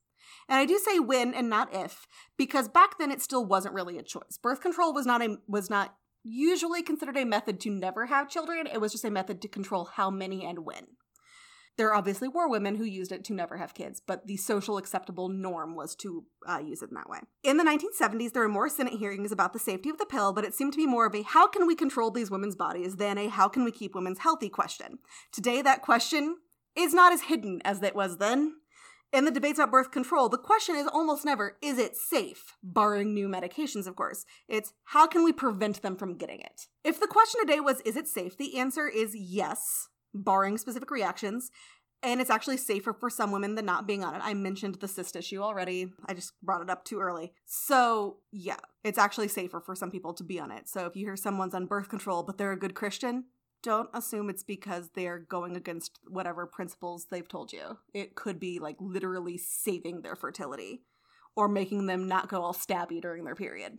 And I do say when and not if, because back then it still wasn't really a choice. Birth control was not a was not usually considered a method to never have children. It was just a method to control how many and when. There obviously were women who used it to never have kids, but the social acceptable norm was to uh, use it in that way. In the 1970s, there were more Senate hearings about the safety of the pill, but it seemed to be more of a how can we control these women's bodies than a how can we keep women's healthy question. Today, that question is not as hidden as it was then. In the debates about birth control, the question is almost never, is it safe? Barring new medications, of course. It's, how can we prevent them from getting it? If the question today was, is it safe? The answer is yes, barring specific reactions. And it's actually safer for some women than not being on it. I mentioned the cyst issue already. I just brought it up too early. So, yeah, it's actually safer for some people to be on it. So, if you hear someone's on birth control, but they're a good Christian, don't assume it's because they're going against whatever principles they've told you. It could be like literally saving their fertility or making them not go all stabby during their period.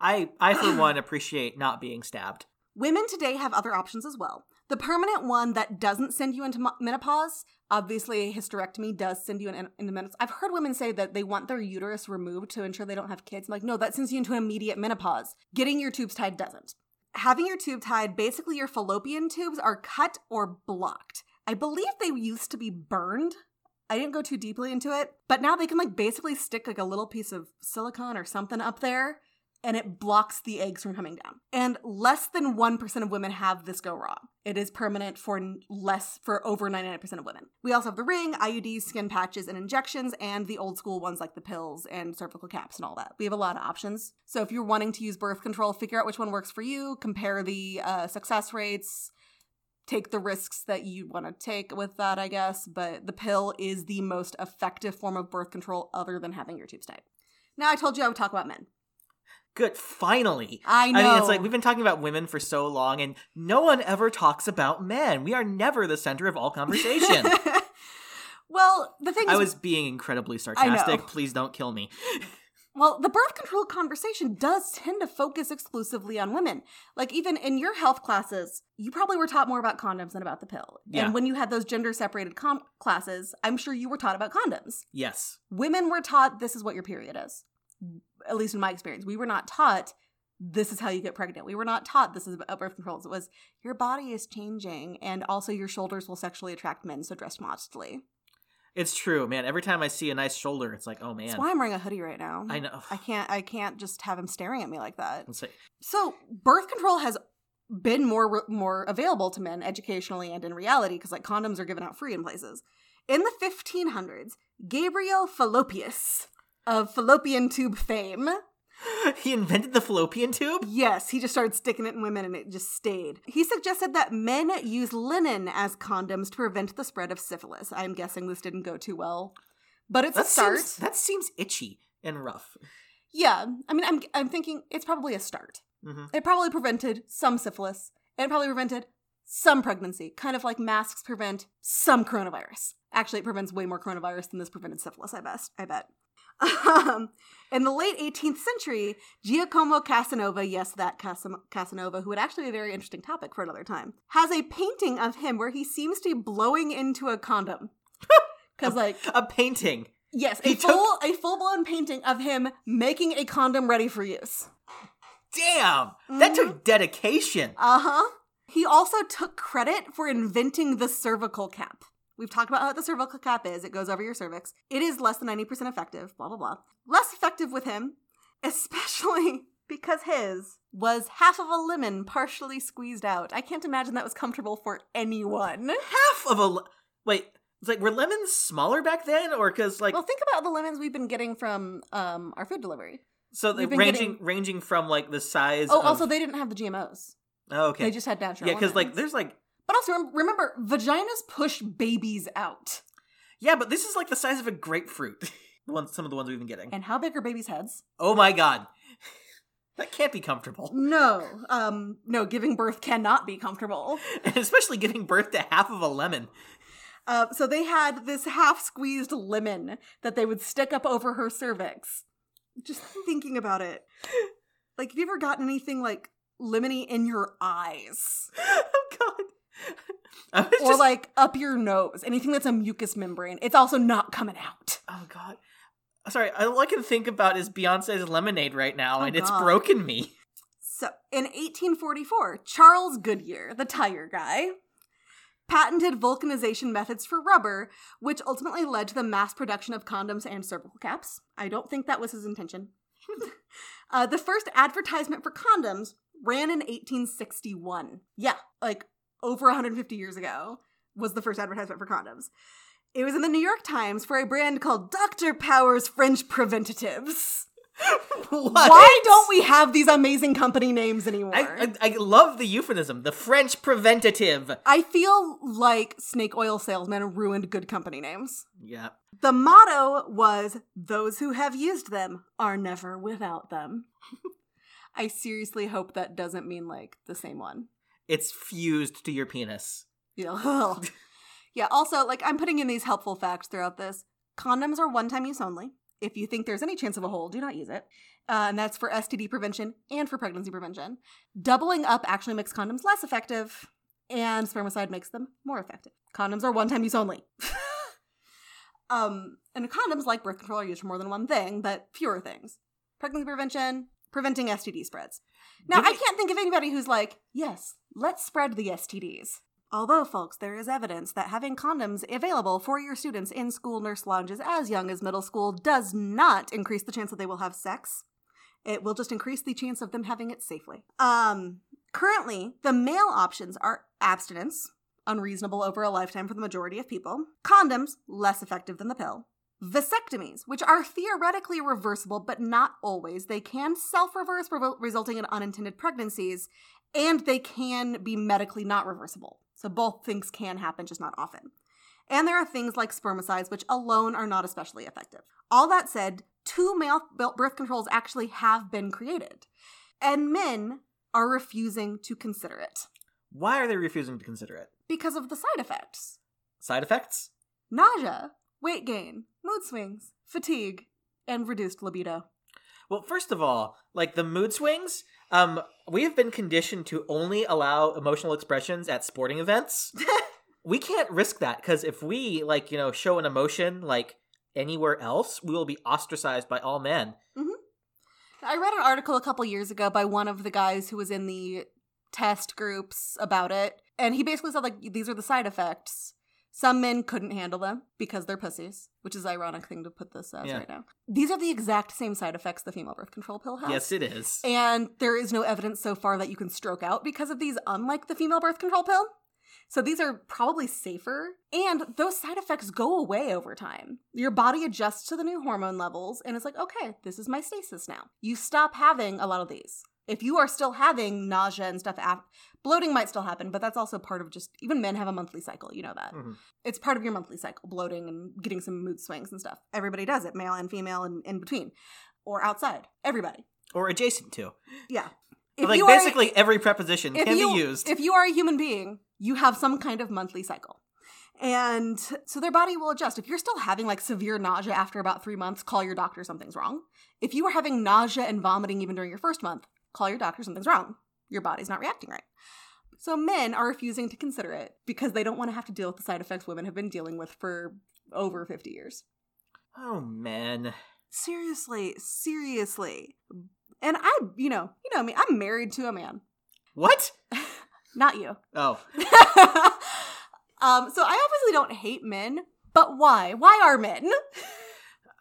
I, I for one, appreciate not being stabbed. Women today have other options as well. The permanent one that doesn't send you into menopause, obviously a hysterectomy does send you in, into menopause. I've heard women say that they want their uterus removed to ensure they don't have kids. I'm like, no, that sends you into immediate menopause. Getting your tubes tied doesn't having your tube tied, basically your fallopian tubes are cut or blocked. I believe they used to be burned. I didn't go too deeply into it, but now they can like basically stick like a little piece of silicone or something up there and it blocks the eggs from coming down. And less than 1% of women have this go wrong. It is permanent for less for over 99% of women. We also have the ring, IUDs, skin patches and injections and the old school ones like the pills and cervical caps and all that. We have a lot of options. So if you're wanting to use birth control, figure out which one works for you, compare the uh, success rates, take the risks that you want to take with that, I guess. But the pill is the most effective form of birth control other than having your tubes tied. Now, I told you I would talk about men. Good, finally. I know. I mean, it's like we've been talking about women for so long, and no one ever talks about men. We are never the center of all conversation. well, the thing is, I was being incredibly sarcastic. Please don't kill me. Well, the birth control conversation does tend to focus exclusively on women. Like, even in your health classes, you probably were taught more about condoms than about the pill. Yeah. And when you had those gender separated com- classes, I'm sure you were taught about condoms. Yes. Women were taught this is what your period is. At least in my experience, we were not taught this is how you get pregnant. We were not taught this is about birth controls. It was your body is changing, and also your shoulders will sexually attract men, so dress modestly. It's true, man. Every time I see a nice shoulder, it's like, oh man. That's why I'm wearing a hoodie right now. I know. I can't. I can't just have him staring at me like that. Like, So birth control has been more more available to men educationally and in reality because like condoms are given out free in places. In the 1500s, Gabriel Fallopius of fallopian tube fame, he invented the fallopian tube? yes, he just started sticking it in women and it just stayed. He suggested that men use linen as condoms to prevent the spread of syphilis. I'm guessing this didn't go too well, but it's That a start. seems, that seems itchy and rough. Yeah, I mean, I'm I'm thinking it's probably a start. hmm It probably prevented some syphilis, and it probably prevented some pregnancy, kind of like masks prevent some coronavirus. Actually, it prevents way more coronavirus than this prevented syphilis. I bet. I bet. Um, in the late 18th century, Giacomo Casanova, yes, that Casam- Casanova, who would actually be a very interesting topic for another time, has a painting of him where he seems to be blowing into a condom. Because, like, A painting. yes, a took- full a full blown painting of him making a condom ready for use. Damn! That Mhm. took dedication. Uh huh. He also took credit for inventing the cervical cap. We've talked about how the cervical cap is. It goes over your cervix. It is less than 90% effective, blah, blah, blah. Less effective with him, especially because his was half of a lemon partially squeezed out. I can't imagine that was comfortable for anyone. Half of a. le- Wait, it's like, were lemons smaller back then? Or because, like, Well, think about the lemons we've been getting from um, our food delivery. so like, ranging getting- ranging from, like, the size Oh, of. also, they didn't have the GMOs. Oh, okay. They just had natural yeah, because, like, there's, like. But also, rem- remember, vaginas push babies out. Yeah, but this is, like, the size of a grapefruit. the ones, some of the ones we've been getting. And how big are babies' heads? Oh my god. That can't be comfortable. No, um, no, giving birth cannot be comfortable. And especially giving birth to half of a lemon. Uh, so they had this half squeezed lemon that they would stick up over her cervix. Just thinking about it. Like, have you ever gotten anything like lemony in your eyes? oh god. Or just, like up your nose? Anything that's a mucous membrane. It's also not coming out. Oh god. Sorry, all I can think about is Beyonce's Lemonade right now, Oh, and it's broken me. So, in 1844, Charles Goodyear, the tire guy, patented vulcanization methods for rubber, which ultimately led to the mass production of condoms and cervical caps. I don't think that was his intention. uh, the first advertisement for condoms ran in 1861. Yeah, like over 150 years ago was the first advertisement for condoms. It was in the New York Times for a brand called Dr. Powers French Preventatives. what? Why don't we have these amazing company names anymore? I, I, I love the euphemism, the French preventative. I feel like snake oil salesmen ruined good company names. Yeah. The motto was those who have used them are never without them. I seriously hope that doesn't mean like the same one. It's fused to your penis. Yeah. yeah, also, like I'm putting in these helpful facts throughout this. Condoms are one time use only. If you think there's any chance of a hole, do not use it. Uh, and that's for STD prevention and for pregnancy prevention. Doubling up actually makes condoms less effective, and spermicide makes them more effective. Condoms are one time use only. um, and condoms, like birth control, are used for more than one thing, but fewer things. Pregnancy prevention, preventing STD spreads. Now, Did I can't think of anybody who's like, yes, let's spread the STDs. Although, folks, there is evidence that having condoms available for your students in school nurse lounges as young as middle school does not increase the chance that they will have sex. It will just increase the chance of them having it safely. Um, currently, the male options are abstinence, unreasonable over a lifetime for the majority of people, condoms, less effective than the pill, vasectomies, which are theoretically reversible but not always. They can self reverse, resulting in unintended pregnancies, and they can be medically not reversible. So both things can happen, just not often. And there are things like spermicides, which alone are not especially effective. All that said, two male birth controls actually have been created, and men are refusing to consider it Why are they refusing to consider it? because of the side effects Side effects? nausea, weight gain, mood swings, fatigue, and reduced libido. Well, first of all, like the mood swings, um, we have been conditioned to only allow emotional expressions at sporting events. we can't risk that because if we like, you know, show an emotion like anywhere else, we will be ostracized by all men. I read an article a couple years ago by one of the guys who was in the test groups about it, and he basically said like these are the side effects. Some men couldn't handle them because they're pussies, which is ironic thing to put this as Yeah. right now. These are the exact same side effects the female birth control pill has. Yes, it is. And there is no evidence so far that you can stroke out because of these, unlike the female birth control pill. So these are probably safer. And those side effects go away over time. Your body adjusts to the new hormone levels and it's like, okay, this is my stasis now. You stop having a lot of these. If you are still having nausea and stuff, af- bloating might still happen, but that's also part of just, even men have a monthly cycle, you know that. Mhm. It's part of your monthly cycle, bloating and getting some mood swings and stuff. Everybody does it, male and female and in between. Or outside. Everybody. Or adjacent to. Yeah. like you are- basically every preposition can you, be used. If you are a human being, you have some kind of monthly cycle. And so their body will adjust. If you're still having like severe nausea after about three months, call your doctor, something's wrong. If you are having nausea and vomiting even during your first month, call your doctor, something's wrong. Your body's not reacting right. So men are refusing to consider it because they don't want to have to deal with the side effects women have been dealing with for over 50 years. oh man. Seriously, seriously. And I, you know, you know me, I'm married to a man. What? Not you. Oh. um, so I obviously don't hate men, but why? Why are men?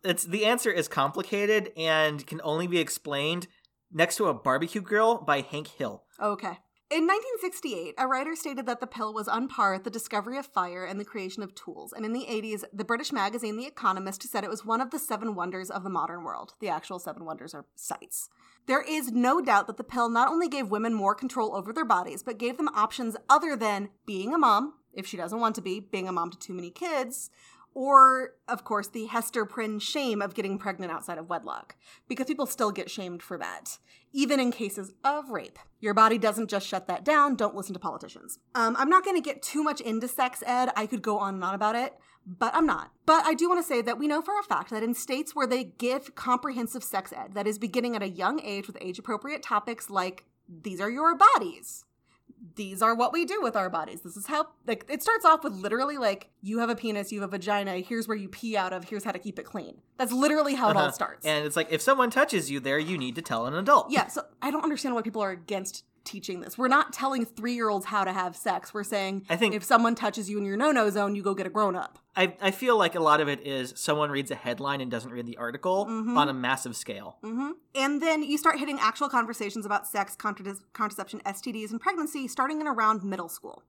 It's the answer is complicated and can only be explained next to a barbecue grill by Hank Hill. Okay. In 1968, a writer stated that the pill was on par with the discovery of fire and the creation of tools. And in the 80s, the British magazine The Economist said it was one of the seven wonders of the modern world. The actual seven wonders are sites. There is no doubt that the pill not only gave women more control over their bodies, but gave them options other than being a mom, if she doesn't want to be, being a mom to too many kids, or, of course, the Hester Prynne shame of getting pregnant outside of wedlock, because people still get shamed for that, even in cases of rape. Your body doesn't just shut that down. Don't listen to politicians. Um, I'm not going to get too much into sex ed. I could go on and on about it, but I'm not. But I do want to say that we know for a fact that in states where they give comprehensive sex ed, that is beginning at a young age with age appropriate topics like these are your bodies, these are what we do with our bodies. This is how like it starts off with literally like you have a penis, you have a vagina, here's where you pee out of, here's how to keep it clean. That's literally how it all Uh-huh. starts. And it's like if someone touches you there, you need to tell an adult. yeah, so I don't understand why people are against teaching this. We're not telling 3-year-olds how to have sex. We're saying I think- if someone touches you in your no-no zone, you go get a grown up. I, I feel like a lot of it is someone reads a headline and doesn't read the article Mhm. on a massive scale. hmm And then you start hitting actual conversations about sex, contrace- contraception, STDs, and pregnancy starting in around middle school.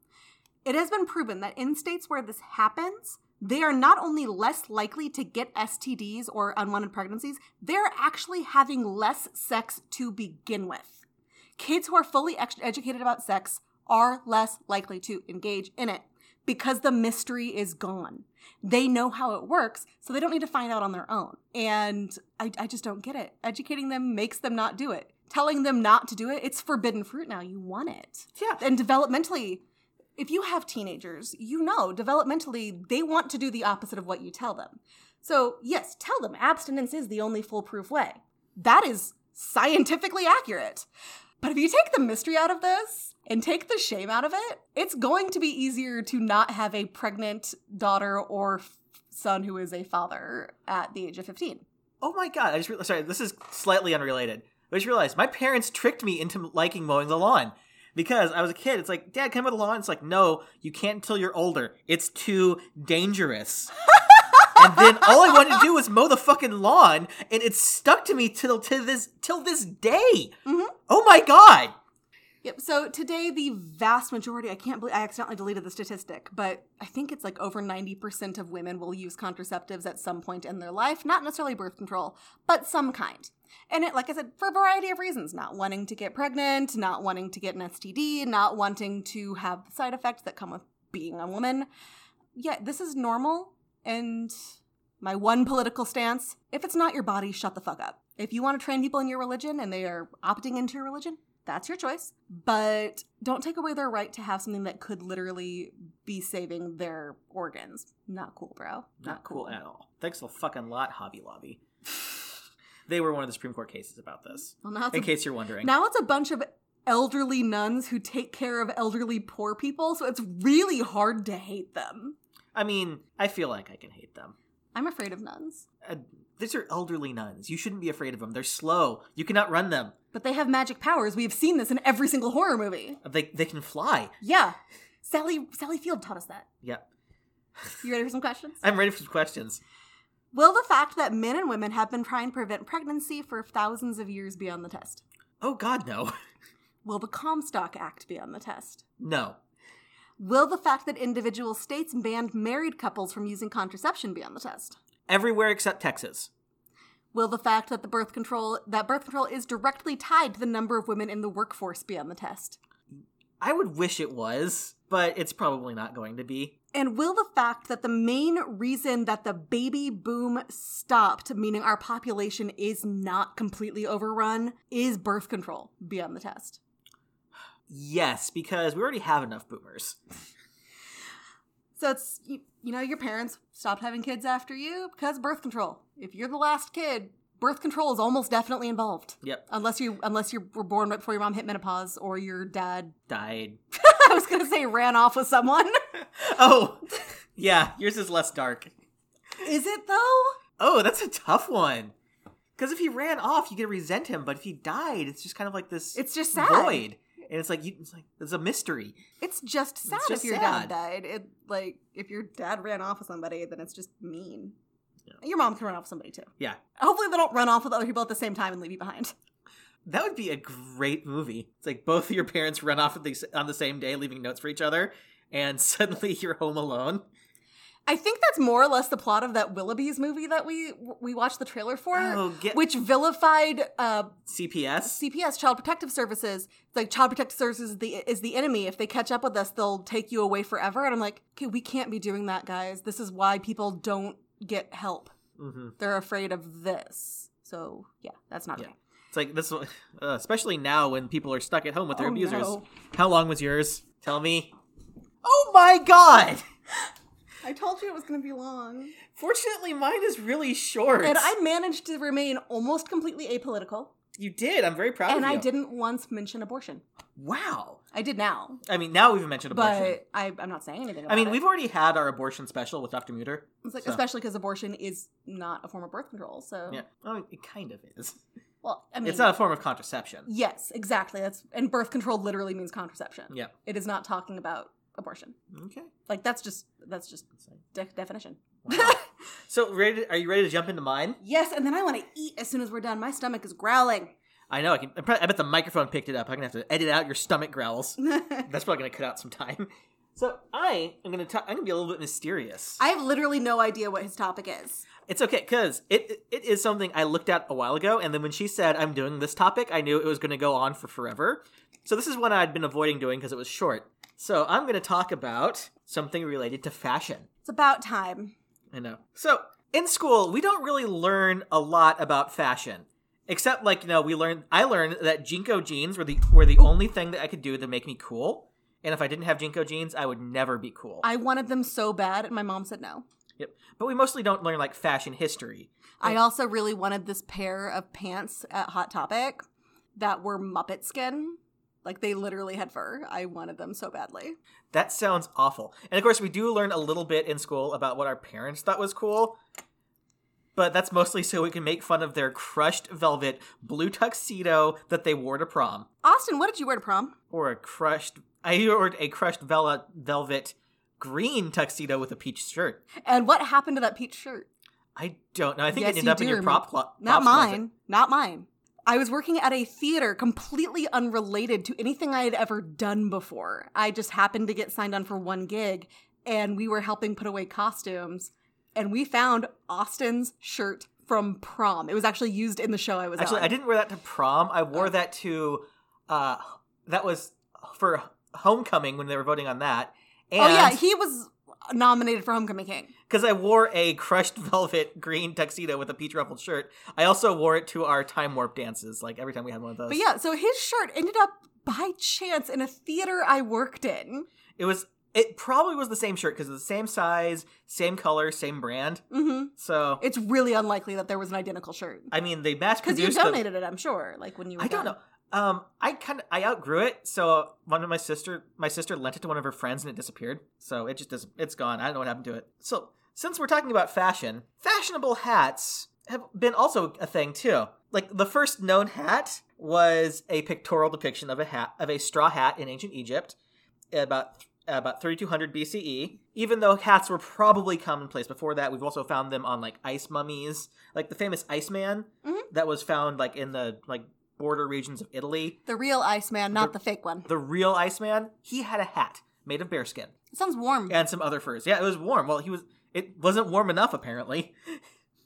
It has been proven that in states where this happens, they are not only less likely to get STDs or unwanted pregnancies, they're actually having less sex to begin with. Kids who are fully educated about sex are less likely to engage in it because the mystery is gone. They know how it works, so they don't need to find out on their own. And I, I just don't get it. Educating them makes them not do it. Telling them not to do it, it's forbidden fruit now. You want it. Yeah. And developmentally, if you have teenagers, you know developmentally they want to do the opposite of what you tell them. So, yes, tell them abstinence is the only foolproof way. That is scientifically accurate. But if you take the mystery out of this and take the shame out of it, it's going to be easier to not have a pregnant daughter or son who is a father at the age of 15. Oh my god! I just re- sorry. This is slightly unrelated. I just realized my parents tricked me into liking mowing the lawn because I was a kid. It's like, Dad, can I mow the lawn? It's like, no, you can't until you're older. It's too dangerous. and then all I wanted to do was mow the fucking lawn, and it stuck to me till to this till this day. Mhm. Oh my god! Yep. So today, the vast majority, I can't believe I accidentally deleted the statistic, but I think it's like over 90% of women will use contraceptives at some point in their life. Not necessarily birth control, but some kind. And it, like I said, for a variety of reasons not wanting to get pregnant, not wanting to get an STD, not wanting to have the side effects that come with being a woman. Yeah, this is normal. And my one political stance if it's not your body, shut the fuck up. If you want to train people in your religion and they are opting into your religion, that's your choice. But don't take away their right to have something that could literally be saving their organs. Not cool, bro. Not cool at all. Thanks a fucking lot, Hobby Lobby. they were one of the Supreme Court cases about this. Well, now In a, case you're wondering. now it's a bunch of elderly nuns who take care of elderly poor people, so it's really hard to hate them. I mean, I feel like I can hate them. I'm afraid of nuns. Uh, these are elderly nuns. You shouldn't be afraid of them. They're slow. You cannot run them. But they have magic powers. We have seen this in every single horror movie. They they can fly. Yeah. Sally Sally Field taught us that. Yep. You ready for some questions? I'm ready for some questions. Will the fact that men and women have been trying to prevent pregnancy for thousands of years be on the test? Oh God, no. Will the Comstock Act be on the test? No. Will the fact that individual states banned married couples from using contraception be on the test? Everywhere except Texas. Will the fact that the birth control that birth control is directly tied to the number of women in the workforce be on the test? I would wish it was, but it's probably not going to be. And will the fact that the main reason that the baby boom stopped, meaning our population is not completely overrun, is birth control be on the test? Yes, because we already have enough boomers. So it's you, you know your parents stopped having kids after you because birth control. If you're the last kid, birth control is almost definitely involved. Yep. Unless you unless you were born right before your mom hit menopause or your dad Died. I was gonna say ran off with someone. Oh, yeah, yours is less dark. Is it though? Oh, that's a tough one. Because if he ran off, you could resent him, but if he died, it's just kind of like this It's just sad. void. And it's like you, it's like it's a mystery. It's just sad It's just if your sad. dad died. It like if your dad ran off with somebody, then it's just mean. Yeah. Your mom can run off with somebody too. Yeah, Hopefully they don't run off with other people at the same time and leave you behind. that would be a great movie. It's like both of your parents run off at the, on the same day, leaving notes for each other, and suddenly you're home alone. I think that's more or less the plot of that Willoughby's movie that we we watched the trailer for, Oh, get which vilified uh, CPS. CPS, Child Protective Services. It's like Child Protective Services is the is the enemy. If they catch up with us, they'll take you away forever. And I'm like, okay, we can't be doing that, guys. This is why people don't get help. hmm They're afraid of this. So yeah, that's not Yeah. okay. It's like this, uh, especially now when people are stuck at home with their Oh, abusers. no. How long was yours? Tell me. Oh my god! I told you it was going to be long. Fortunately, mine is really short. And I managed to remain almost completely apolitical. You did. I'm very proud and of you. And I didn't once mention abortion. Wow. I did now. I mean, now we've mentioned abortion. But I, I'm not saying anything about I mean, it. we've already had our abortion special with Dr. Muter. It's like, so- especially because abortion is not a form of birth control. So, Yeah. I mean, it kind of is. well, I mean, It's not a form of contraception. Yes, exactly. That's and birth control literally means contraception. Yeah. It is not talking about abortion. Okay. Like that's just that's just de- definition. Wow. so, ready? To, are you ready to jump into mine? yes, and then I want to eat as soon as we're done. My stomach is growling. I know. I can. I probably- I bet the microphone picked it up. I'm gonna have to edit out your stomach growls. That's probably gonna cut out some time. So I am gonna. I'm gonna be a little bit mysterious. I have literally no idea what his topic is. It's okay because it it is something I looked at a while ago, and then when she said I'm doing this topic, I knew it was going to go on for forever. So this is one I'd been avoiding doing because it was short. So I'm going to talk about something related to fashion. It's about time. I know. So in school, we don't really learn a lot about fashion, except like you know we learned. I learned that JNCO jeans were the were the only thing that I could do to make me cool. And if I didn't have JNCO jeans, I would never be cool. I wanted them so bad, and my mom said no. Yep. But we mostly don't learn like fashion history. I also really wanted this pair of pants at Hot Topic that were Muppet skin. Like they literally had fur. I wanted them so badly. That sounds awful. And of course, we do learn a little bit in school about what our parents thought was cool. But that's mostly so we can make fun of their crushed velvet blue tuxedo that they wore to prom. Austin, what did you wear to prom? Or a crushed. I ordered a crushed vel- velvet green tuxedo with a peach shirt. And what happened to that peach shirt? I don't know. I think Yes, it ended up in your prop clo- Not closet. mine. Not mine. I was working at a theater completely unrelated to anything I had ever done before. I just happened to get signed on for one gig, and we were helping put away costumes, and we found Austin's shirt from prom. It was actually used in the show I was Actually, on. I didn't wear that to prom. I wore Oh. that to uh that was for homecoming when they were voting on that. And oh yeah, he was nominated for Homecoming King. Because I wore a crushed velvet green tuxedo with a peach ruffled shirt. I also wore it to our time warp dances. Like every time we had one of those. But yeah, so his shirt ended up by chance in a theater I worked in. it was. It probably was the same shirt because it's the same size, same color, same brand. hmm So It's really unlikely that there was an identical shirt I mean, they mass because you produced. the- donated it. I'm sure, like when you were I don't know. Um, I kind of I outgrew it. So one of my sister, my sister lent it to one of her friends, and it disappeared. So it just does. It's gone. I don't know what happened to it. So since we're talking about fashion, fashionable hats have been also a thing too. Like the first known hat was a pictorial depiction of a hat of a straw hat in ancient Egypt, about about 3200 BCE. Even though hats were probably commonplace before that, we've also found them on like ice mummies, like the famous Iceman Mhm. that was found like in the like border regions of Italy. The real Iceman, not The- the, fake one. The real Iceman, he had a hat made of bearskin It sounds warm. and some other furs. Yeah, it was warm. Well, he was. It wasn't warm enough apparently.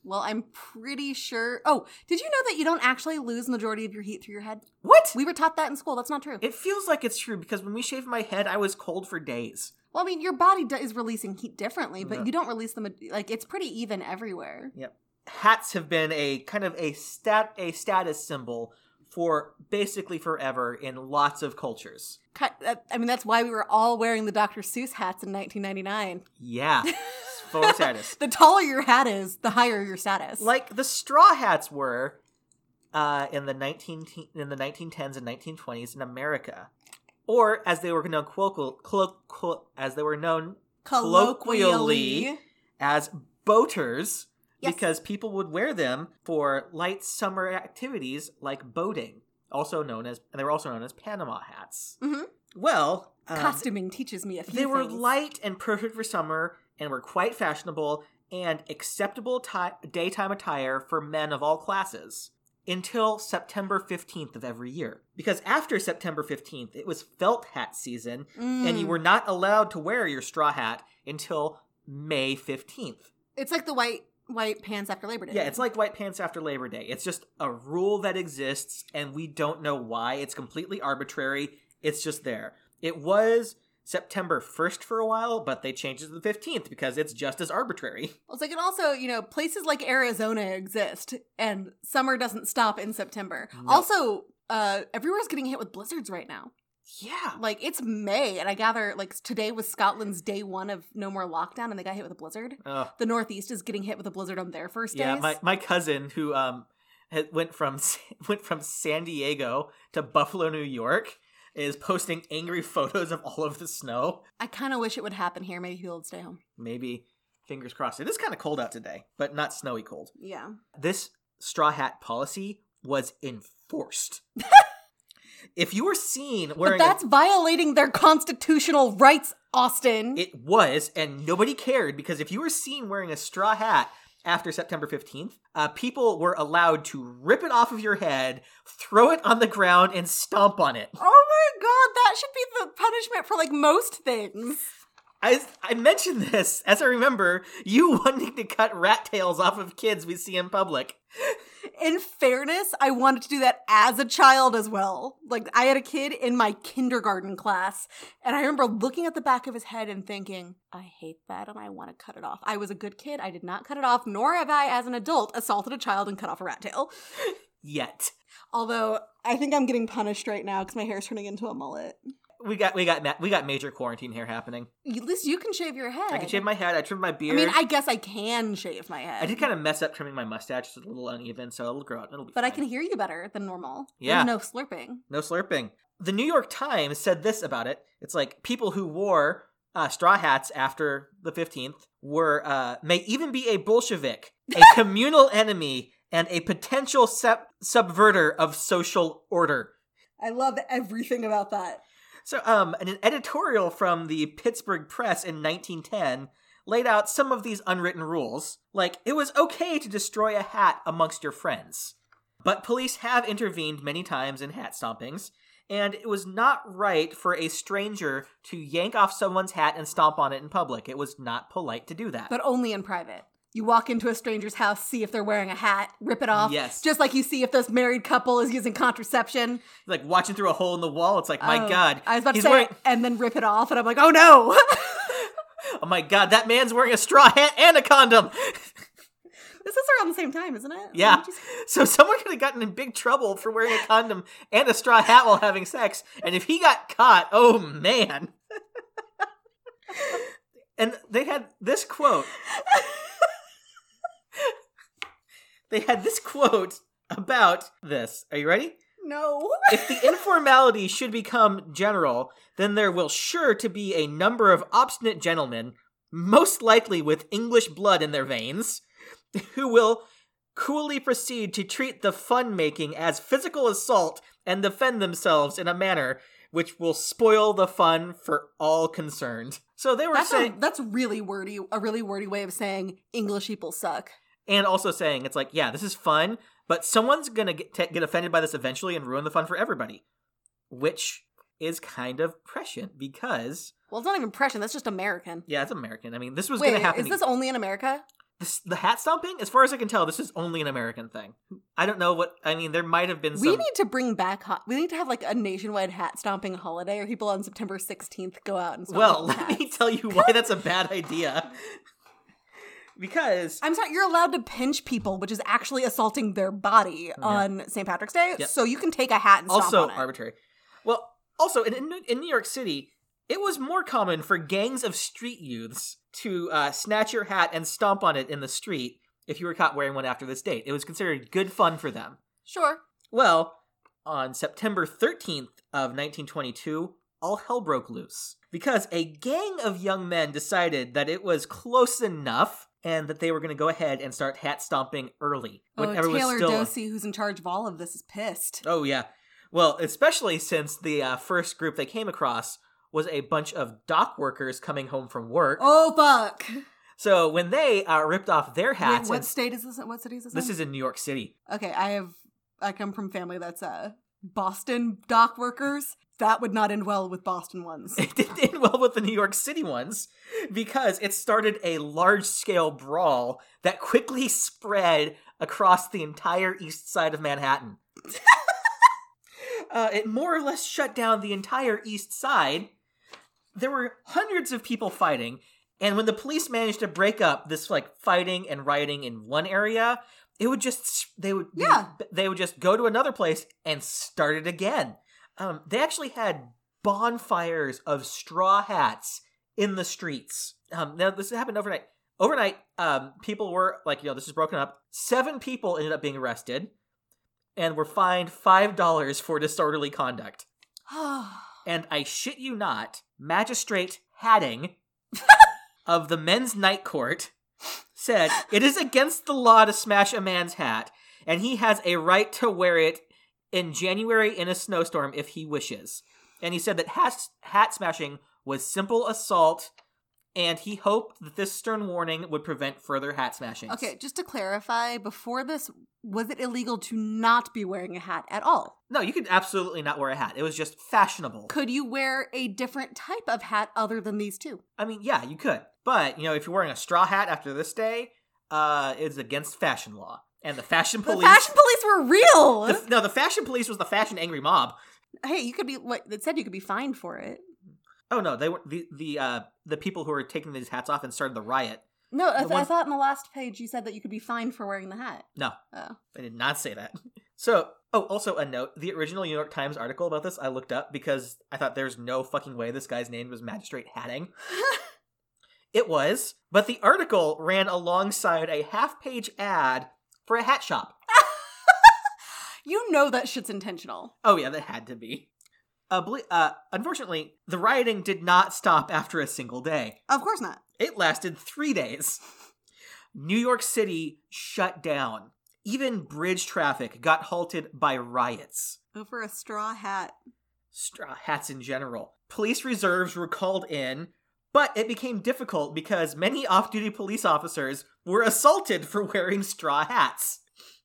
Well, I'm pretty sure. Oh, did you know that you don't actually lose majority of your heat through your head? What? We were taught that in school. That's not true. It feels like it's true because when we shaved my head, I was cold for days. well, I mean, your body do- is releasing heat differently, but No. you don't release them. Like it's pretty even everywhere. Yep. Hats have been a kind of a stat a status symbol for basically forever in lots of cultures. I mean, that's why we were all wearing the Dr. Seuss hats in 1999. Yeah, status. The taller your hat is, the higher your status. Like the straw hats were uh, in the nineteen in the nineteen tens and nineteen twenties in America, or as they were known colloquial, as they were known colloquially, as boaters Yes. because people would wear them for light summer activities like boating, also known as and they were also known as Panama hats. Mhm. Well, um, Costuming teaches me a few they were things. light and perfect for summer and were quite fashionable and acceptable ti- daytime attire for men of all classes until September 15th of every year. Because after September 15th, it was felt hat season and you Mm. were not allowed to wear your straw hat until May 15th. It's like the white white pants after Labor Day. Yeah, it's like white pants after Labor Day. It's just a rule that exists, and we don't know why. It's completely arbitrary. It's just there. It was September 1st for a while, but they changed it to the 15th because it's just as arbitrary. It's like, and also, you know, places like Arizona exist, and summer doesn't stop in September. No. Also, uh, everywhere's getting hit with blizzards right now. Yeah. Like it's May, and I gather like today was Scotland's day one of no more lockdown, and they got hit with a blizzard. Ugh. The Northeast is getting hit with a blizzard on their first day. yeah, days. my, my cousin who um went from went from San Diego to Buffalo, New York, is posting angry photos of all of the snow. I kind of wish it would happen here. Maybe would stay home. Maybe fingers crossed. It is kind of cold out today, but not snowy cold. Yeah. this straw hat policy was enforced. if you were seen But wearing that's violating their constitutional rights, Austin. it was and nobody cared because if you were seen wearing a straw hat after September 15th, uh, people were allowed to rip it off of your head, throw it on the ground and stomp on it. oh my god, that should be the punishment for like most things. I, I mentioned this as I remember you wanting to cut rat tails off of kids we see in public. In fairness, I wanted to do that as a child as well. Like, I had a kid in my kindergarten class, and I remember looking at the back of his head and thinking, I hate that and I want to cut it off. I was a good kid. I did not cut it off, nor have I, as an adult, assaulted a child and cut off a rat tail. Yet. Although, I think I'm getting punished right now because my hair's turning into a mullet. We got we got ma- we got major quarantine here happening. At least you can shave your head. I can shave my head. I trimmed my beard. I mean, I guess I can shave my head. I did kind of mess up trimming my mustache. It's a little uneven, so it'll grow out. It'll be. But I can hear you better than normal. Yeah. And no slurping. No slurping. The New York Times said this about it. It's like people who wore uh, straw hats after the fifteenth were uh, may even be a Bolshevik, a communal enemy, and a potential sub- subverter of social order. I love everything about that. So, um, an editorial from the Pittsburgh Press in 1910 laid out some of these unwritten rules. Like, it was okay to destroy a hat amongst your friends, But police have intervened many times in hat stompings, and it was not right for a stranger to yank off someone's hat and stomp on it in public. It was not polite to do that. But only in private. You walk into a stranger's house, see if they're wearing a hat, rip it off. Yes. Just like you see if this married couple is using contraception. like watching through a hole in the wall, it's like, my Oh, God, I was about to he's say, wearing. and then rip it off, and I'm like, oh no! Oh my God, that man's wearing a straw hat and a condom. this is around the same time, isn't it? Yeah. Did you say- So someone could have gotten in big trouble for wearing a condom and a straw hat while having sex, and if he got caught, oh man. and they had this quote. They had this quote about this. Are you ready? No. If the informality should become general, then there will sure to be a number of obstinate gentlemen, most likely with English blood in their veins, who will coolly proceed to treat the fun making as physical assault and defend themselves in a manner which will spoil the fun for all concerned. So they were That's saying, a, that's really wordy, a really wordy way of saying English people suck. And also saying, it's like, yeah, this is fun, but someone's gonna get, t- get offended by this eventually and ruin the fun for everybody. Which is kind of prescient because Well, it's not even prescient. That's just American. Yeah, it's American. I mean, this was Wait, going to happen. is this only in America? This- the hat stomping, as far as I can tell, this is only an American thing. I don't know what. I mean, there might have been some. We need to bring back. Ho- we need to have like a nationwide hat stomping holiday, or people on September sixteenth go out and. Stomp well, people's let me hats. tell you why that's a bad idea. Because I'm sorry, you're allowed to pinch people, which is actually assaulting their body on St. Patrick's Day. Yep. So you can take a hat and stomp also on it. arbitrary. Well, also in, in in New York City, it was more common for gangs of street youths to uh, snatch your hat and stomp on it in the street if you were caught wearing one after this date. It was considered good fun for them. Sure. Well, on September 13th of 1922, all hell broke loose because a gang of young men decided that it was close enough and that they were going to go ahead and start hat stomping early when oh, Taylor still Dosey, who's in charge of all of this, is pissed. Oh yeah. Well, especially since the uh, first group they came across was a bunch of dock workers coming home from work. Oh fuck! So when they uh, ripped off their Wait, hats, what and- state is this? in? What city is this? this in? is in New York City. okay. I have. I come from family that's uh Boston dock workers. That would not end well with Boston ones. It didn't end well with the New York City ones because it started a large scale brawl that quickly spread across the entire east side of Manhattan. uh, it more or less shut down the entire east side. There were hundreds of people fighting, and when the police managed to break up this like fighting and rioting in one area, it would just they would Yeah. they would just go to another place and start it again. Um, they actually had bonfires of straw hats in the streets. Um, now this happened overnight. Overnight, um, people were like, you know, this is broken up. Seven people ended up being arrested, and were fined five dollars for disorderly conduct. And I shit you not, Magistrate Hatting of the men's night court said it is against the law to smash a man's hat, and he has a right to wear it in January in a snowstorm if he wishes. And he said that hat, hat smashing was simple assault, and he hoped that this stern warning would prevent further hat smashings. okay, just to clarify, before this, was it illegal to not be wearing a hat at all? No, you could absolutely not wear a hat. It was just fashionable. Could you wear a different type of hat other than these two? I mean, yeah, you could. But, you know, if you're wearing a straw hat after this day, uh, it's against fashion law. And the fashion police. The fashion police were real. the- no, the fashion police was the fashion angry mob. hey, you could be. What it said, you could be fined for it. Oh no, they were the the uh the people who were taking these hats off and started the riot. No, I, th- I thought in the last page you said that you could be fined for wearing the hat. No, Oh. I did not say that. So, oh, also a note: the original New York Times article about this I looked up because I thought there's no fucking way this guy's name was Magistrate Hatting. It was, but the article ran alongside a half-page ad for a hat shop. you know that shit's intentional. Oh yeah, that had to be. Uh, ble- uh, unfortunately, the rioting did not stop after a single day. Of course not. It lasted three days. New York City shut down. Even bridge traffic got halted by riots. Over a straw hat. Straw hats in general. Police reserves were called in, but it became difficult because many off duty police officers were assaulted for wearing straw hats.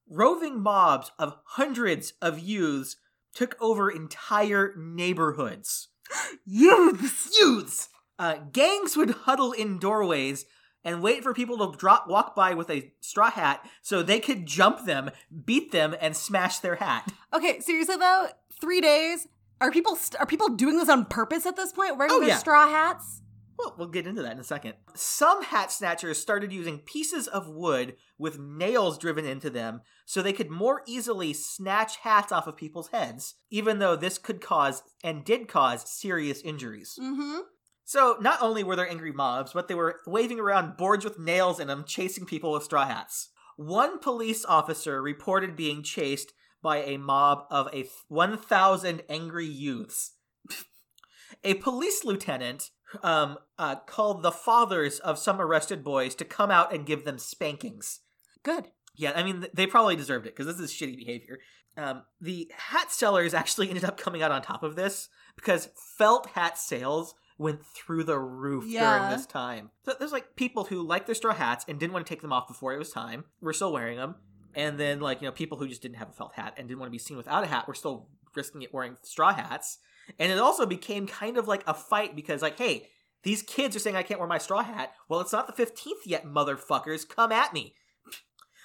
roving mobs of hundreds of youths took over entire neighborhoods. Youths! Youths! Uh, gangs would huddle in doorways and wait for people to drop walk by with a straw hat so they could jump them, beat them, and smash their hat. Okay, seriously though, three days. Are people st- are people doing this on purpose at this point? Wearing Oh, their yeah. straw hats? Well, we'll get into that in a second. Some hat snatchers started using pieces of wood with nails driven into them so they could more easily snatch hats off of people's heads, even though this could cause and did cause serious injuries. Mm-hmm. So, not only were there angry mobs, but they were waving around boards with nails in them, chasing people with straw hats. One police officer reported being chased by a mob of a 1,000 angry youths. a police lieutenant um, uh, called the fathers of some arrested boys to come out and give them spankings. Good. Yeah, I mean, they probably deserved it because this is shitty behavior. Um, the hat sellers actually ended up coming out on top of this because felt hat sales went through the roof Yeah. during this time. So there's like people who liked their straw hats and didn't want to take them off before it was time. We're still wearing them. And then like, you know, people who just didn't have a felt hat and didn't want to be seen without a hat were still risking it wearing straw hats. And it also became kind of like a fight because like, hey, these kids are saying I can't wear my straw hat. Well, it's not the 15th yet, motherfuckers. Come at me.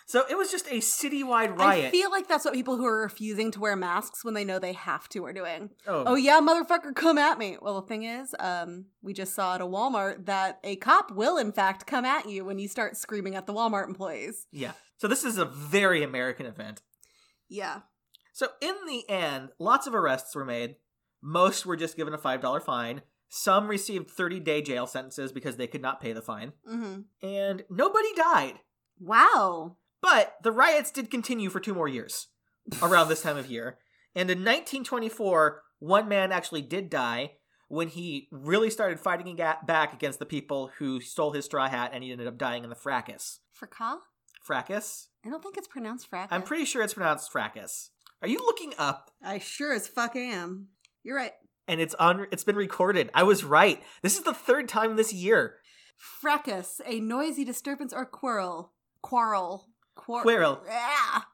So it was just a citywide riot. I feel like that's what people who are refusing to wear masks when they know they have to are doing. oh, Oh yeah, motherfucker, come at me. Well, the thing is, um, we just saw at a Walmart that a cop will in fact come at you when you start screaming at the Walmart employees. yeah. So this is a very American event. Yeah. So in the end, lots of arrests were made. Most were just given a $5 fine. Some received 30 day jail sentences because they could not pay the fine. Mm-hmm. And nobody died. Wow. But the riots did continue for two more years around this time of year. And in 1924, one man actually did die when he really started fighting back against the people who stole his straw hat and he ended up dying in the fracas. Fracas? Fracas? I don't think it's pronounced fracas. I'm pretty sure it's pronounced fracas. Are you looking up? I sure as fuck am. You're right. And it's on. It's been recorded. I was right. This is the third time this year. Fracas, a noisy disturbance or quarrel. Quarrel. Quar- Quarrel. Ah.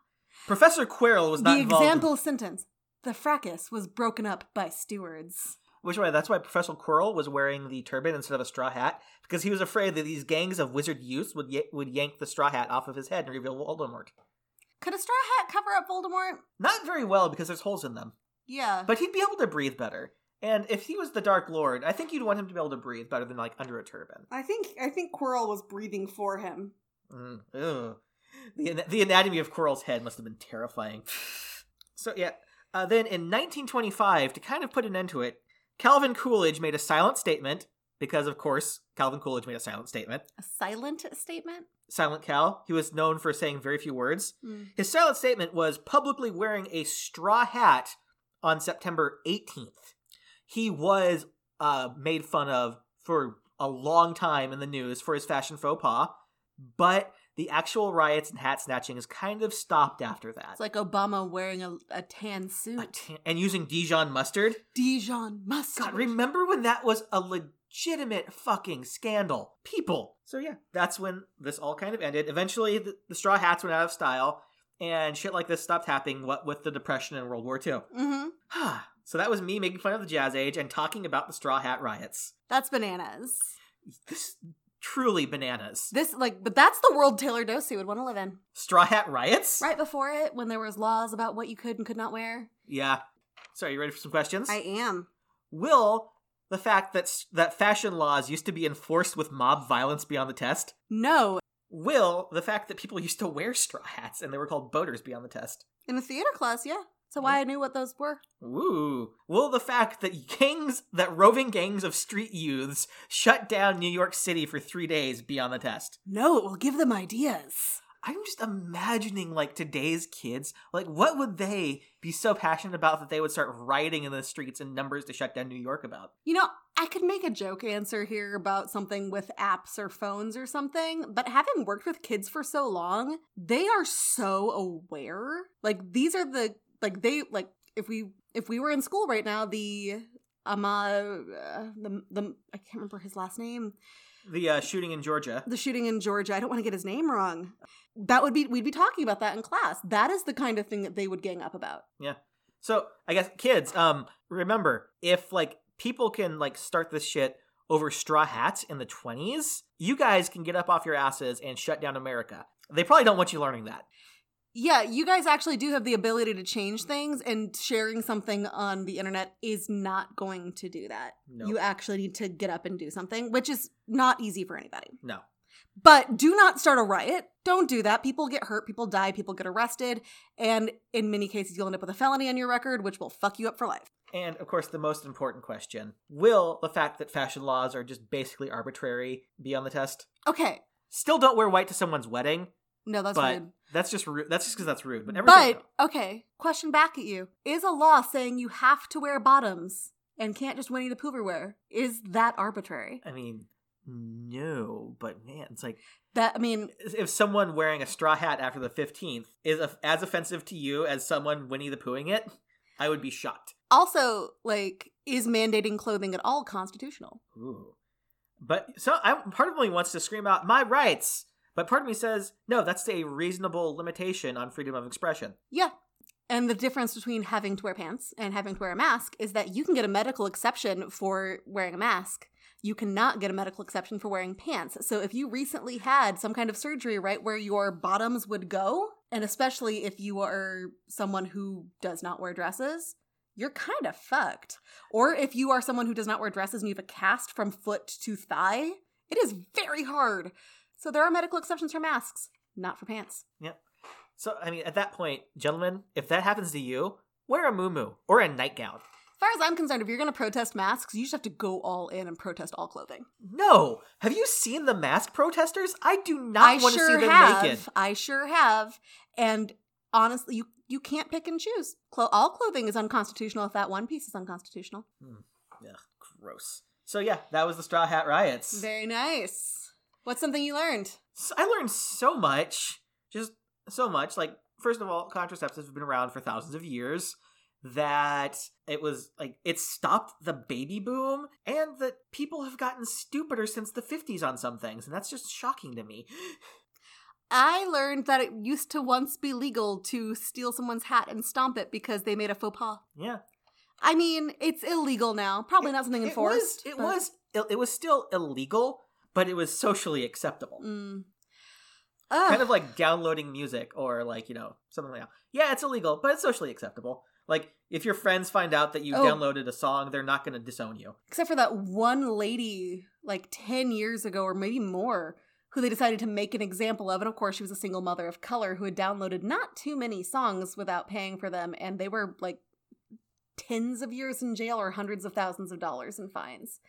Professor Quirrell was not The involved. example sentence. The fracas was broken up by stewards. Which way? That's why Professor Quirrell was wearing the turban instead of a straw hat because he was afraid that these gangs of wizard youths would y- would yank the straw hat off of his head and reveal Voldemort. Could a straw hat cover up Voldemort? Not very well because there's holes in them, Yeah. but he'd be able to breathe better. And if he was the Dark Lord, I think you'd want him to be able to breathe better than like under a turban. I think I think Quirrell was breathing for him. Mm. The, the anatomy of Quirrell's head must have been terrifying. So, yeah. Uh, then in 1925, to kind of put an end to it, Calvin Coolidge made a silent statement, because of course, Calvin Coolidge made a silent statement. A silent statement? Silent Cal, he was known for saying very few words. Mm. His silent statement was publicly wearing a straw hat on September 18th. He was uh, made fun of for a long time in the news for his fashion faux pas, but the actual riots and hat snatching has kind of stopped after that. It's like Obama wearing a, a tan A suit. tan- and using Dijon mustard. Dijon mustard. God, remember when that was a legitimate fucking scandal? People. So yeah, that's when this all kind of ended. Eventually, the, the straw hats went out of style, and shit like this stopped happening. What with the Depression and World War II. Mm-hmm. so that was me making fun of the Jazz Age and talking about the straw hat riots. That's bananas. This truly bananas. This like, but that's the world Taylor Dosey would want to live in. Straw hat riots? Right before it, when there was laws about what you could and could not wear. Yeah. So are you ready for some questions? I am. Will the fact that that fashion laws used to be enforced with mob violence be on the test? No. Will the fact that people used to wear straw hats and they were called boaters be on the test? In a theater class, yeah. So why I knew what those were. Ooh. Will the fact that gangs, that roving gangs of street youths shut down New York City for three days be on the test? No, it will give them ideas. I'm just imagining like today's kids, like what would they be so passionate about that they would start rioting in the streets in numbers to shut down New York about? You know, I could make a joke answer here about something with apps or phones or something, but having worked with kids for so long, they are so aware. Like these are the like they like if we if we were in school right now, the Ama, uh, the the I can't remember his last name. The uh, shooting in Georgia. The shooting in Georgia. I don't want to get his name wrong. That would be we'd be talking about that in class. That is the kind of thing that they would gang up about. Yeah. So I guess kids, um, remember if like people can like start this shit over straw hats in the twenties, you guys can get up off your asses and shut down America. They probably don't want you learning that. Yeah, you guys actually do have the ability to change things, and sharing something on the internet is not going to do that. No, You actually need to get up and do something, which is not easy for anybody. no. But do not start a riot. Don't do that. People get hurt, people die, people get arrested, and in many cases, you'll end up with a felony on your record, which will fuck you up for life. And of course, the most important question: Will the fact that fashion laws are just basically arbitrary be on the test? Okay, Still, don't wear white to someone's wedding. No, that's but rude. that's just rude. That's just because that's rude. But everything. But okay, question back at you: Is a law saying you have to wear bottoms and can't just Winnie the Pooh wear? Is that arbitrary? I mean, no. But man, it's like That I mean, if someone wearing a straw hat after the 15th is a- as offensive to you as someone Winnie the Poohing it, I would be shocked. also like, is mandating clothing at all constitutional? Ooh. But so I, part of me wants to scream out my rights, but part of me says no. That's a reasonable limitation on freedom of expression. Yeah. And the difference between having to wear pants and having to wear a mask is that you can get a medical exception for wearing a mask. You cannot get a medical exception for wearing pants. So if you recently had some kind of surgery, right, where your bottoms would go, and especially if you are someone who does not wear dresses, you're kind of fucked. Or if you are someone who does not wear dresses and you have a cast from foot to thigh, it is very hard. So there are medical exceptions for masks, not for pants. Yep. So I mean, at that point, gentlemen, if that happens to you, wear a muumuu or a nightgown. As far as I'm concerned, if you're going to protest masks, you just have to go all in and protest all clothing. No, have you seen the mask protesters? I do not I want sure to see them have. naked. I sure have. And honestly, you you can't pick and choose. Clo- all clothing is unconstitutional if that one piece is unconstitutional. Hmm. Ugh, gross. So yeah, that was the Straw Hat Riots. Very nice. What's something you learned? I learned so much, just so much. Like, first of all, contraceptives have been around for thousands of years. That it was like it stopped the baby boom, and that people have gotten stupider since the 50s on some things, and that's just shocking to me. I learned that it used to once be legal to steal someone's hat and stomp it because they made a faux pas. Yeah, I mean, it's illegal now. Probably not something it enforced. was. It but- was. It, it was still illegal, but it was socially acceptable. Mm. kind of like downloading music or like you know something like that. Yeah, it's illegal, but it's socially acceptable. Like if your friends find out that you Oh. downloaded a song, they're not going to disown you. except for that one lady like 10 years ago or maybe more who they decided to make an example of and of course she was a single mother of color who had downloaded not too many songs without paying for them and they were like tens of years in jail or hundreds of thousands of dollars in fines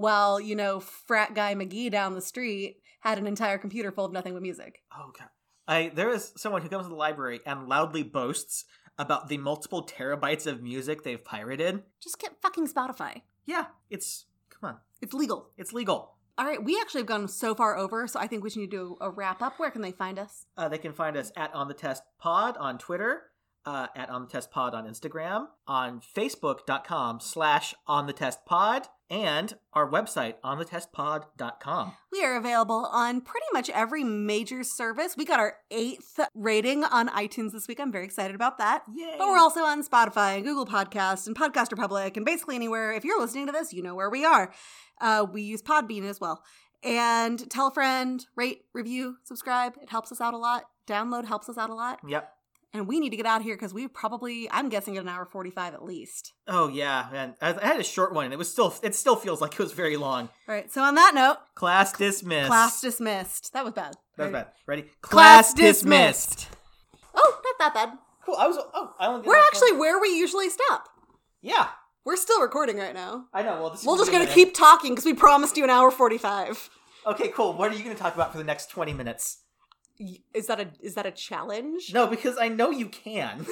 while you know frat guy mcgee down the street had an entire computer full of nothing but music Oh god. I there is someone who comes to the library and loudly boasts about the multiple terabytes of music they've pirated. just get fucking spotify Yeah, it's come on. it's legal It's legal. all right we actually have gone so far over so i think we should do a wrap up where can they find us Uh, they can find us at On the Test Pod on Twitter, uh, at On the Test Pod on Instagram, on Facebook.com slash On the Test Pod, and our website, on the test OnTheTestPod.com. We are available on pretty much every major service. We got our eighth rating on iTunes this week. I'm very excited about that. Yay! But we're also on Spotify and Google Podcasts and Podcast Republic and basically anywhere. If you're listening to this, you know where we are. Uh, we use Podbean as well. And tell a friend, rate, review, subscribe. It helps us out a lot. Download helps us out a lot. Yep. And we need to get out of here because we probably, I'm guessing, at an hour 45 at least. Oh yeah, man. I, had a short one, and it was still. It still feels like it was very long. All right. So on that note, Class dismissed. class dismissed. That was bad. That was bad. Ready? Class dismissed. Oh, not that bad. Cool. I was. Oh, I only. We're actually one. where we usually stop. Yeah. We're still recording right now. I know. Well, this We're just gonna keep talking because we promised you an hour forty-five. Okay, cool. What are you gonna talk about for the next twenty minutes? Is that a is that a challenge? No, because I know you can.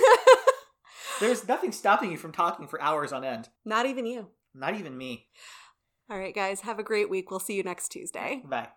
There's nothing stopping you from talking for hours on end. Not even you. Not even me. All right, guys. Have a great week. We'll see you next Tuesday. Bye.